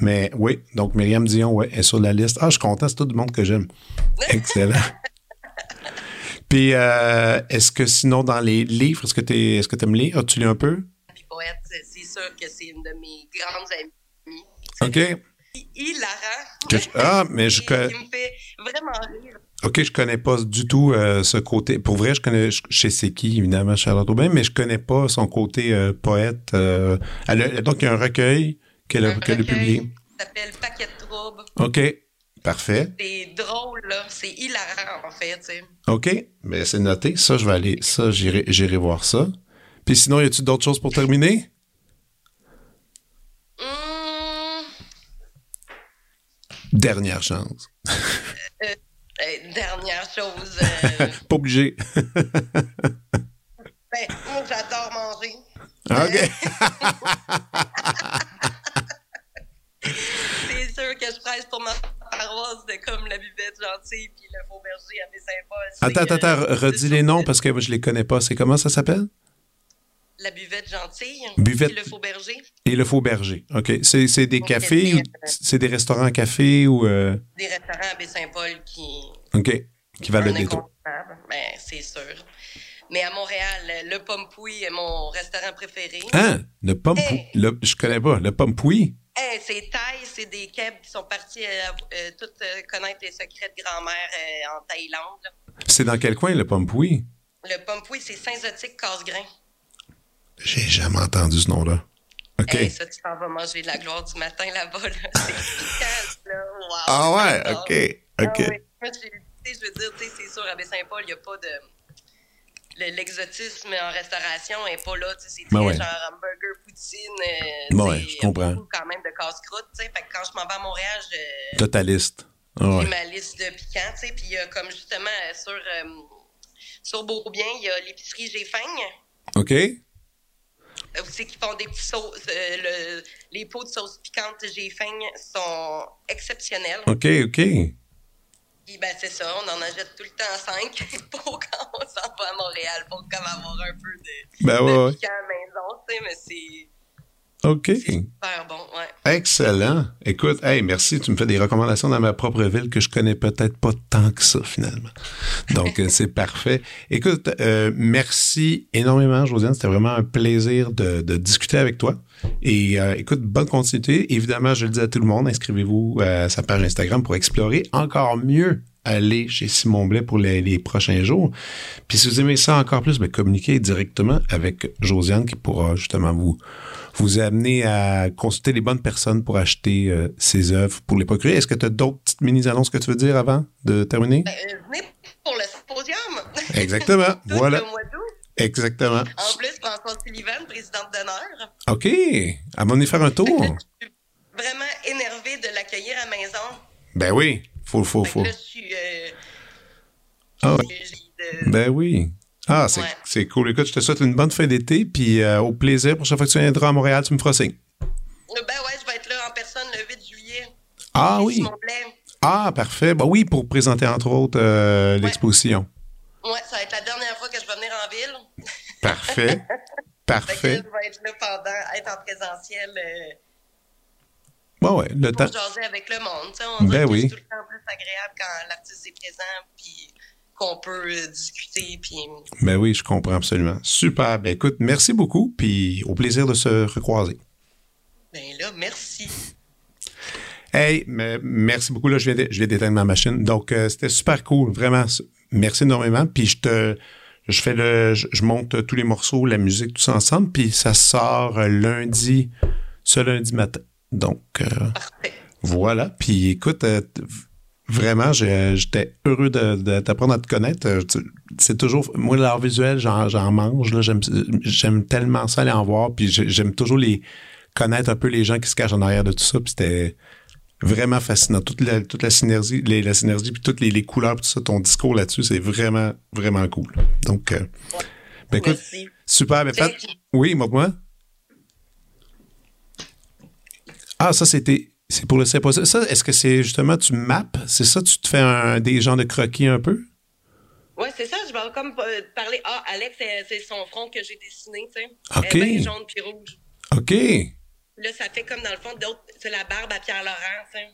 Mais oui, donc Myriam Dion, ouais, est sur la liste. Ah, je suis content, c'est tout le monde que j'aime. Excellent. Puis, euh, est-ce que sinon, dans les livres, est-ce que tu est-ce que aimes lire? As-tu lu un peu? Puis Poète, c'est sûr que c'est une de mes grandes amies. OK. Hilarant. Ah, mais je connais. me fait vraiment rire. OK, je connais pas du tout euh, ce côté. Pour vrai, je connais chez C'est qui, évidemment, Charlotte Aubin, mais je connais pas son côté euh, poète. donc, il y a un recueil qu'elle a, publié. Ça s'appelle Paquet de troubles. OK. Parfait. C'est drôle, là. C'est hilarant, en fait, tu sais. OK. Mais c'est noté. Ça, je vais aller. Ça, j'irai, voir ça. Puis sinon, y a-tu d'autres choses pour terminer? Hum... Dernière chance. Euh, euh, dernière chose. Euh... Pas obligé. ben, moi, j'adore manger. OK. c'est sûr que je presse pour ma paroisse de comme la buvette gentille puis le faux berger à Baie-Saint-Paul. Attends, attends, attends, redis les noms parce que je les connais pas. C'est comment ça s'appelle? La buvette gentille. Buvette. Et le faux berger. Et le faux berger. OK. C'est des cafés ou c'est des restaurants à café ou. Euh? Des restaurants à Baie-Saint-Paul qui. OK. Qui valent le détour. Ben, c'est sûr. Mais à Montréal, le Pompoui est mon restaurant préféré. Ah, le Pompoui. Le, je connais pas. Le Pompoui. Hey, c'est Thaï, c'est des Kebs qui sont partis euh, euh, toutes euh, connaître les secrets de grand-mère en Thaïlande. C'est dans quel coin le Pompoui? Le Pompoui, c'est Saint-Zotique, Casse-Grain. J'ai jamais entendu ce nom-là. OK. Hey, ça, tu t'en vas manger de la gloire du matin là-bas. Là. C'est efficace, là. Wow, ah ouais, OK. OK. Ah, ouais. Moi, je veux dire, c'est sûr, à Baie-Saint-Paul, il n'y a pas de l'exotisme en restauration n'est pas là. C'est ben très genre hamburger, poutine. Euh, ouais, je comprends. quand même de casse-croûte. Fait que quand je m'en vais à Montréal, je. T'as ta liste. Ah j'ai ma liste de piquants. Puis il y a comme justement euh, sur, euh, sur Beaubien, il y a l'épicerie faim. OK. Vous savez qu'ils font des petits sauces. Le, les pots de sauce piquante faim sont exceptionnels. OK, OK. Puis ben c'est ça, on en achète tout le temps cinq pour quand on s'en va à Montréal, pour comme avoir un peu de, ben ouais, de piquant à la maison, tu sais, mais c'est... OK. Super bon, ouais. Excellent. Écoute, hey, merci. Tu me fais des recommandations dans ma propre ville que je connais peut-être pas tant que ça, finalement. Donc, euh, c'est parfait. Écoute, euh, merci énormément, Josiane. C'était vraiment un plaisir de, de discuter avec toi. Et euh, écoute, bonne continuité. Évidemment, je le dis à tout le monde, inscrivez-vous à sa page Instagram pour explorer encore mieux aller chez Simon Blais pour les, prochains jours. Puis si vous aimez ça encore plus, ben, communiquez directement avec Josiane qui pourra justement vous vous amener à consulter les bonnes personnes pour acheter euh, ses œuvres, pour les procurer. Est-ce que tu as d'autres petites mini-annonces que tu veux dire avant de terminer? Ben, venez pour le symposium. Exactement. voilà. Exactement. En plus, François Sullivan, présidente d'honneur. OK. À m'en faire un tour. je suis vraiment énervée de l'accueillir à la maison. Ben oui. Faut, faut, faut. Là, je suis. Euh, ah Ben oui. Ah, c'est cool. Écoute, je te souhaite une bonne fin d'été, puis euh, au plaisir. Pour chaque fois que tu viendras à Montréal, tu me feras signe. Ben ouais, je vais être là en personne le 8 juillet. Ah oui. Ah, parfait. Ben oui, pour présenter entre autres euh, l'exposition. Ouais, ça va être la dernière fois que je vais venir en ville. Parfait. Parfait. je vais être là pendant, être en présentiel. Euh, Bon, ouais, le temps. jaser avec le monde. On ben oui. c'est tout le temps plus agréable quand l'artiste est présent, puis qu'on peut euh, discuter. Puis... Ben oui, je comprends absolument. Super. Ben écoute, merci beaucoup, puis au plaisir de se recroiser. Ben là, merci. Hey, merci beaucoup. Là, je viens, je d'éteindre ma machine. Donc, euh, c'était super cool. Vraiment, merci énormément. Puis je te, je fais le, je, monte tous les morceaux, la musique, tout ça ensemble. Puis ça sort euh, lundi, ce lundi matin. Donc, euh, voilà. Puis écoute, vraiment, j'étais heureux de, t'apprendre à te connaître. C'est toujours, moi, l'art visuel, j'en mange. J'aime tellement ça aller en voir. Puis j'aime toujours les connaître un peu les gens qui se cachent en arrière de tout ça. Puis c'était vraiment fascinant. Toute la, toute la synergie, les, la synergie, puis toutes les, les, couleurs, tout ça, ton discours là-dessus, c'est vraiment, vraiment cool. Donc, euh, ben écoute, super. Ben, oui, moi? Ah, ça, c'était. C'est pour le symposium. Ça, est-ce que c'est justement, tu maps? C'est ça, tu te fais un, des genres de croquis un peu? Oui, c'est ça. Je vais comme euh, parler. Ah, Alex, c'est son front que j'ai dessiné, tu sais. OK. jaune puis rouge. OK. Là, ça fait comme dans le fond, d'autres, c'est la barbe à Pierre-Laurent, tu sais.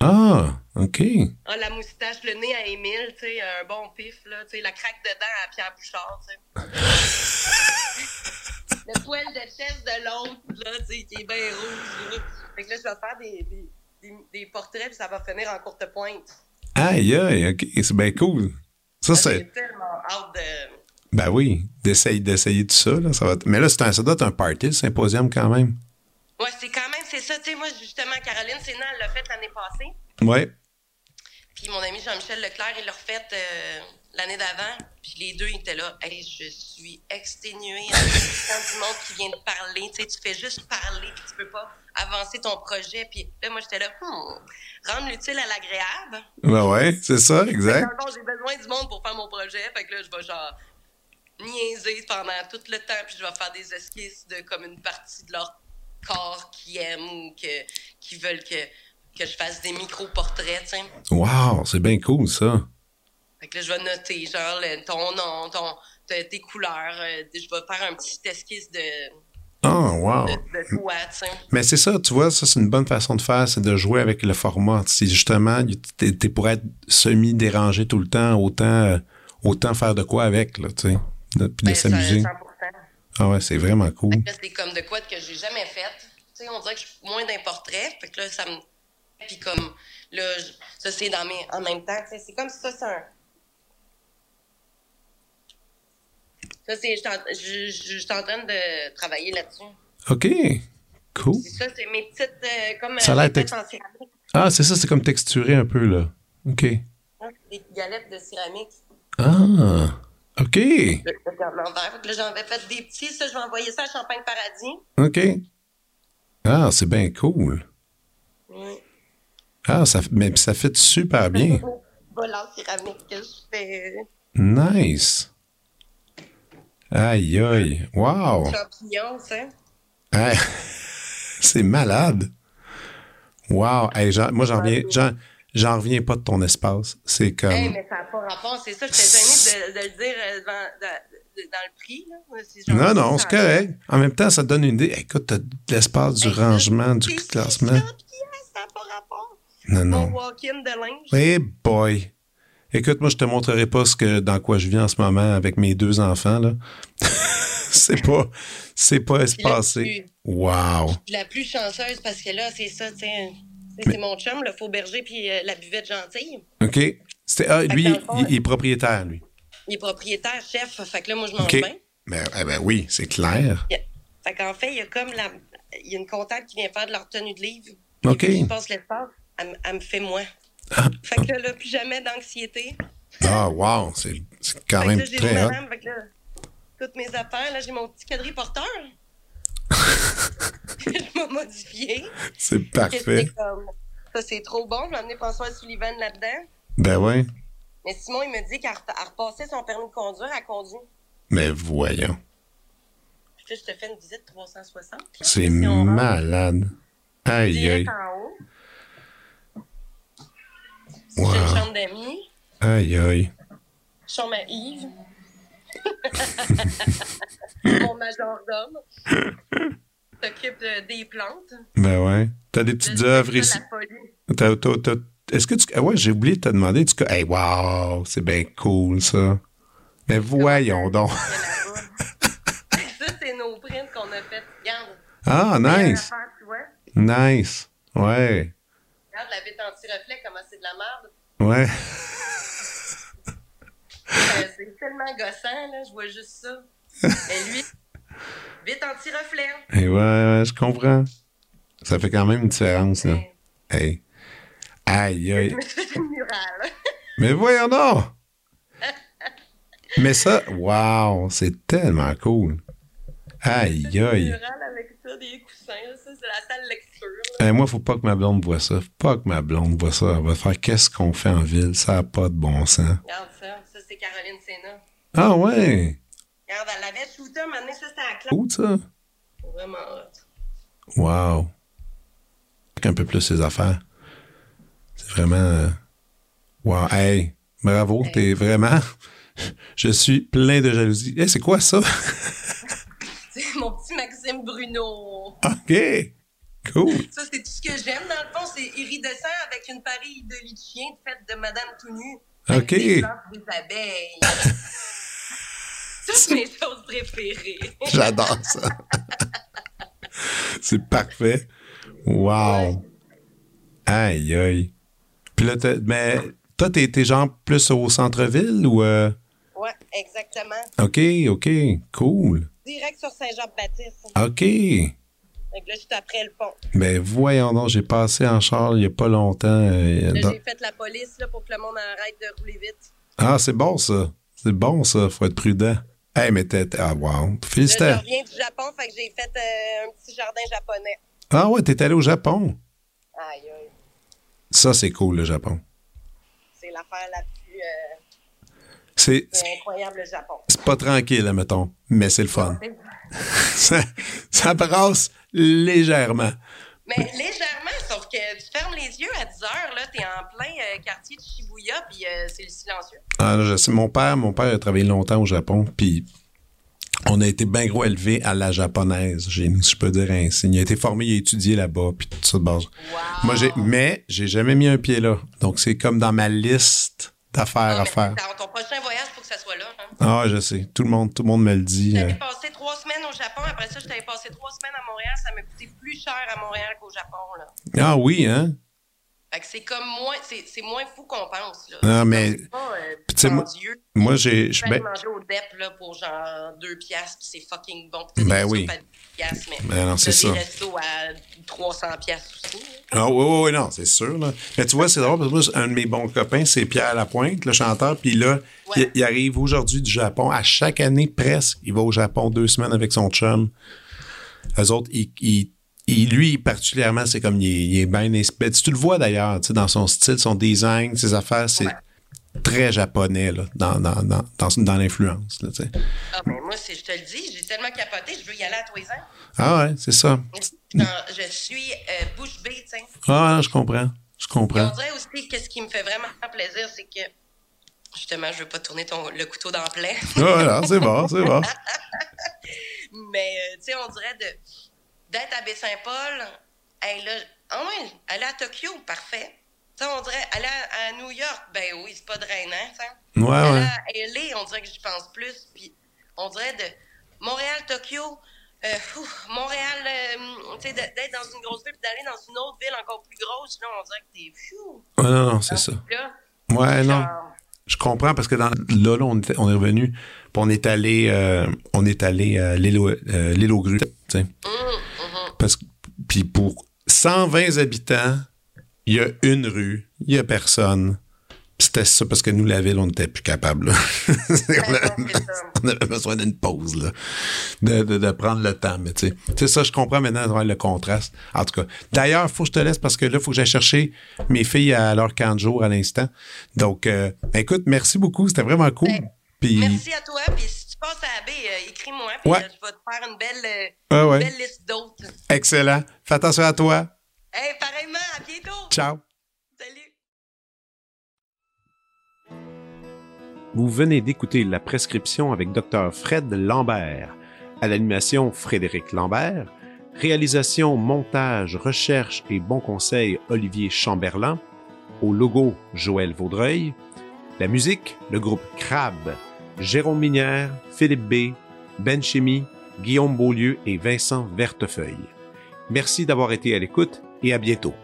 Ah, OK. Ah, la moustache, le nez à Émile, tu sais, un bon pif, là, tu sais, la craque dedans à Pierre Bouchard, tu sais. le poil de chef de l'autre, là, tu sais, qui est bien rouge. Là. Fait que là, je vais faire des, des, des, portraits, puis ça va finir en courte pointe. Aïe, aïe, OK, c'est bien cool. Ça, c'est... J'ai tellement hâte de... Ben oui, d'essayer, d'essayer tout ça, là, ça va... Mais là, c'est un, ça doit être un party, le symposium, quand même. Ouais, c'est quand même, c'est ça. Tu sais, moi, justement, Caroline Sénat, elle l'a fait l'année passée. Ouais. Puis mon ami Jean-Michel Leclerc, il l'a refait euh, l'année d'avant. Puis les deux, ils étaient là. Hey, je suis exténuée. Quand du monde qui vient de parler, tu sais, tu fais juste parler, puis tu peux pas avancer ton projet. Puis là, moi, j'étais là, hmm, rendre l'utile à l'agréable. Ben ouais, c'est ça, exact. J'ai besoin du monde pour faire mon projet. Fait que là, je vais genre niaiser pendant tout le temps, puis je vais faire des esquisses de comme une partie de leur corps qui aiment ou que, qui veulent que, que je fasse des micro-portraits, tu sais. Wow, c'est bien cool, ça. Fait que là, je vais noter, genre, ton nom, ton, tes couleurs. Euh, je vais faire un petit esquisse de... Oh, wow. De, de toi, Mais c'est ça, tu vois, ça, c'est une bonne façon de faire, c'est de jouer avec le format. Si justement, t'es, t'es pour être semi-dérangé tout le temps, autant, euh, autant faire de quoi avec, là, tu sais. Puis de ben, s'amuser. Ah ouais, c'est vraiment cool. C'est comme de quoi que j'ai jamais fait. Tu sais, on dirait que je suis moins d'un portrait. Fait que là, ça me. Puis comme, là, ça c'est dans mes. En même temps, tu sais, c'est comme ça, c'est un. Ça, c'est. Je suis en train de travailler là-dessus. OK. Cool. C'est ça, c'est mes petites. Euh, comme. Ça a l'air tex... Ah, c'est ça, c'est comme texturé un peu, là. OK. Des galettes de céramique. Ah. OK. J'en avais fait des petits. Ça, je vais envoyer ça à Champagne Paradis. OK. Ah, c'est bien cool. Oui. Ah, ça, mais ça fait super bien. Voilà céramique que je fais. Nice. Aïe, aïe. Wow. Champignons, ça. C'est malade. Wow. Hey, moi, j'en reviens. J'en reviens pas de ton espace. C'est comme. Hey, mais ça n'a pas rapport. C'est ça, je suis gênée de, de, le dire euh, dans, dans, dans le prix. Là. non, non, c'est correct. En même temps, ça te donne une idée. Écoute, tu as l'espace du rangement, du classement. Ça n'a pas rapport. Non, non. Mon walk-in de linge. Hey boy. Écoute, moi, je te montrerai pas ce que, dans quoi je vis en ce moment avec mes deux enfants, là. c'est pas, c'est pas espacé. Wow. La plus chanceuse parce que là, c'est ça, tu c'est mon chum, le faux berger, puis euh, la buvette gentille. OK. Ah, lui, il, est propriétaire, lui. Il est propriétaire, chef. Fait que là, moi, je mange bien. Ben, eh ben oui, c'est clair. Fait qu'en fait, il y a comme la... Il y a une comptable qui vient faire de la retenue de livres. OK. je passe l'espace, elle, elle, me fait moi. Fait que là, plus jamais d'anxiété. Ah, wow, c'est quand même très hot. Fait que là, toutes mes affaires, là, j'ai mon petit quadriporteur. je m'ai modifié. C'est parfait. ça, c'est trop bon. Je vais amener François Sullivan là-dedans. Ben ouais. Mais Simon, il me dit qu'à repasser son permis de conduire, elle conduit. Mais voyons. Puis je te fais une visite 360. C'est malade. Aïe, aïe. Wow. J'ai une chambre d'amis. Aïe, aïe. Chambre à Yves. Mon majordome. t'occupes des plantes. Ben ouais. T'as des petites œuvres ici. Est-ce que tu. Ah ouais, j'ai oublié de te demander. Tu... Hey, wow, c'est bien cool, ça. Mais voyons donc. ça, c'est nos prints qu'on a fait. Regarde. Ah, nice. Nice. Ouais. Regarde la vitre anti-reflet, comment c'est de la merde. Ouais. Euh, c'est tellement gossant, là. Je vois juste ça. Et lui, vite anti-reflet. Et ouais, ouais, je comprends. Ça fait quand même une différence, là. Hey. Aïe, aïe. Mais voyons donc! Mais ça, wow, c'est tellement cool. Aïe, aïe. avec ça, des coussins, ça, c'est la salle lecture. Là. moi, faut pas que ma blonde voit ça. Faut pas que ma blonde voit ça. Elle va faire qu'est-ce qu'on fait en ville. Ça n'a pas de bon sens. Regarde ça. Ça, c'est Caroline Sénat. Ah ouais? Regarde, elle avait shooté un moment ça, c'était à la classe. Où ça? Vraiment hot. Wow. Un peu plus ses affaires. C'est vraiment. Euh, wow. Hey, bravo. T'es vraiment. Je suis plein de jalousie. Hey, c'est quoi ça? c'est mon petit Maxime Bruno. OK. Cool. Ça, c'est tout ce que j'aime, dans le fond. C'est iridescent avec une pareille de lit de chien faite de Madame tout nue. OK. Des, des abeilles. C'est mes choses préférées. J'adore ça. c'est parfait. Wow. Aïe, aïe. Puis là, mais toi, t'es, genre plus au centre-ville ou. Euh? Ouais, exactement. OK, OK. Cool. Direct sur Saint-Jean-Baptiste. OK. Donc là, juste après le pont. Ben voyons donc, j'ai passé en char il n'y a pas longtemps. Euh, j'ai fait la police là, pour que le monde arrête de rouler vite. Ah, c'est bon ça. C'est bon ça, faut être prudent. Hey, mais t'es. Ah, wow. Félicitations. je reviens du Japon, fait que j'ai fait euh, un petit jardin japonais. Ah, ouais, t'es allé au Japon? Aïe, aïe. Ça, c'est cool, le Japon. C'est l'affaire la plus. Euh, c'est incroyable, le Japon. C'est pas tranquille, mettons, mais c'est le fun. ça, ça brasse légèrement. Mais légèrement, sauf que tu fermes les yeux à 10 heures, là, t'es en plein euh, quartier de Shibuya, puis euh, c'est le silencieux. Ah, je sais, mon père, mon père a travaillé longtemps au Japon, puis on a été bien gros élevé à la japonaise, si je peux dire ainsi. Il a été formé, il a étudié là-bas, puis tout ça de base. Moi, j'ai, mais j'ai jamais mis un pied là. Donc, c'est comme dans ma liste d'affaires à faire. Dans ton prochain voyage, il faut que ça soit là. Hein? Ah, je sais. Tout le monde, tout le monde me le dit. J'avais euh. passé trois semaines au Japon. Après ça, je t'avais passé trois semaines à Montréal. Ça m'a coûté plus cher à Montréal qu'au Japon. Là. Ah oui, hein? Fait que c'est comme moins, c'est, moins fou qu'on pense. Là. Non, mais. Pas, euh, moi, moi, j'ai. Je vais manger au DEP là, pour genre 2 piastres, puis c'est fucking bon. Ben oui. Mais ben non, c'est ça. à 300 piastres aussi. Ah oui, oui, oui, non, c'est sûr. Là. Mais tu vois, c'est drôle, parce que un de mes bons copains, c'est Pierre Lapointe, le chanteur, puis là, il, arrive aujourd'hui du Japon. À chaque année, presque, il va au Japon deux semaines avec son chum. Eux autres, ils et lui, particulièrement, c'est comme il est, bien inspiré. Tu le vois d'ailleurs, tu sais, dans son style, son design, ses affaires, c'est très japonais là, dans, dans, dans, dans, l'influence. ah, ben moi, je te le dis, j'ai tellement capoté, je veux y aller à tous les ans. Ah ouais, c'est ça. je suis euh, bouche bée, tu sais. Ah, je comprends. Je comprends. on dirait aussi que ce qui me fait vraiment plaisir, c'est que justement, je veux pas tourner ton, le couteau dans le plaid. ah, voilà, c'est bon, c'est bon. Mais, euh, tu sais, on dirait de d'être à Baie-Saint-Paul, elle a, ah ouais, aller à Tokyo, parfait. Ça, on dirait, aller à, New York, ben oui, c'est pas drainant, ça. Ouais, ouais. à LA, on dirait que j'y pense plus. Puis on dirait de Montréal, Tokyo, euh, Montréal, euh, tu sais, d'être dans une grosse ville, puis d'aller dans une autre ville encore plus grosse, là, on dirait que t'es fou. Ouais, non, non, c'est ça. ouais, non. Je comprends parce que dans, là, là on, est, on est revenu, puis on est allé, euh, on est allé à l'île aux grues, tu sais. Mmh. Parce que, puis pour 120 habitants, il y a une rue, il y a personne. C'était ça parce que nous, la ville, on n'était plus capable. on, avait, besoin d'une pause, là, de, prendre le temps. Mais tu sais, ça, je comprends maintenant le contraste. En tout cas, d'ailleurs, il faut que je te laisse parce que là, il faut que j'aille chercher mes filles à leur camp de jour à l'instant. Donc, euh, écoute, merci beaucoup. C'était vraiment cool. Ben, merci à toi. Puis passes à B, euh, écris-moi, puis euh, je vais te faire une belle, euh, belle liste d'autres. Excellent. Fais attention à toi. Hey, pareillement, à bientôt. Ciao. Salut. Vous venez d'écouter La prescription avec Dr. Fred Lambert. À l'animation, Frédéric Lambert. Réalisation, montage, recherche et bon conseil Olivier Chamberlain. Au logo Joël Vaudreuil. La musique, le groupe Crab, Jérôme Minière, Philippe B, Ben Chimie, Guillaume Beaulieu et Vincent Vertefeuille. Merci d'avoir été à l'écoute et à bientôt.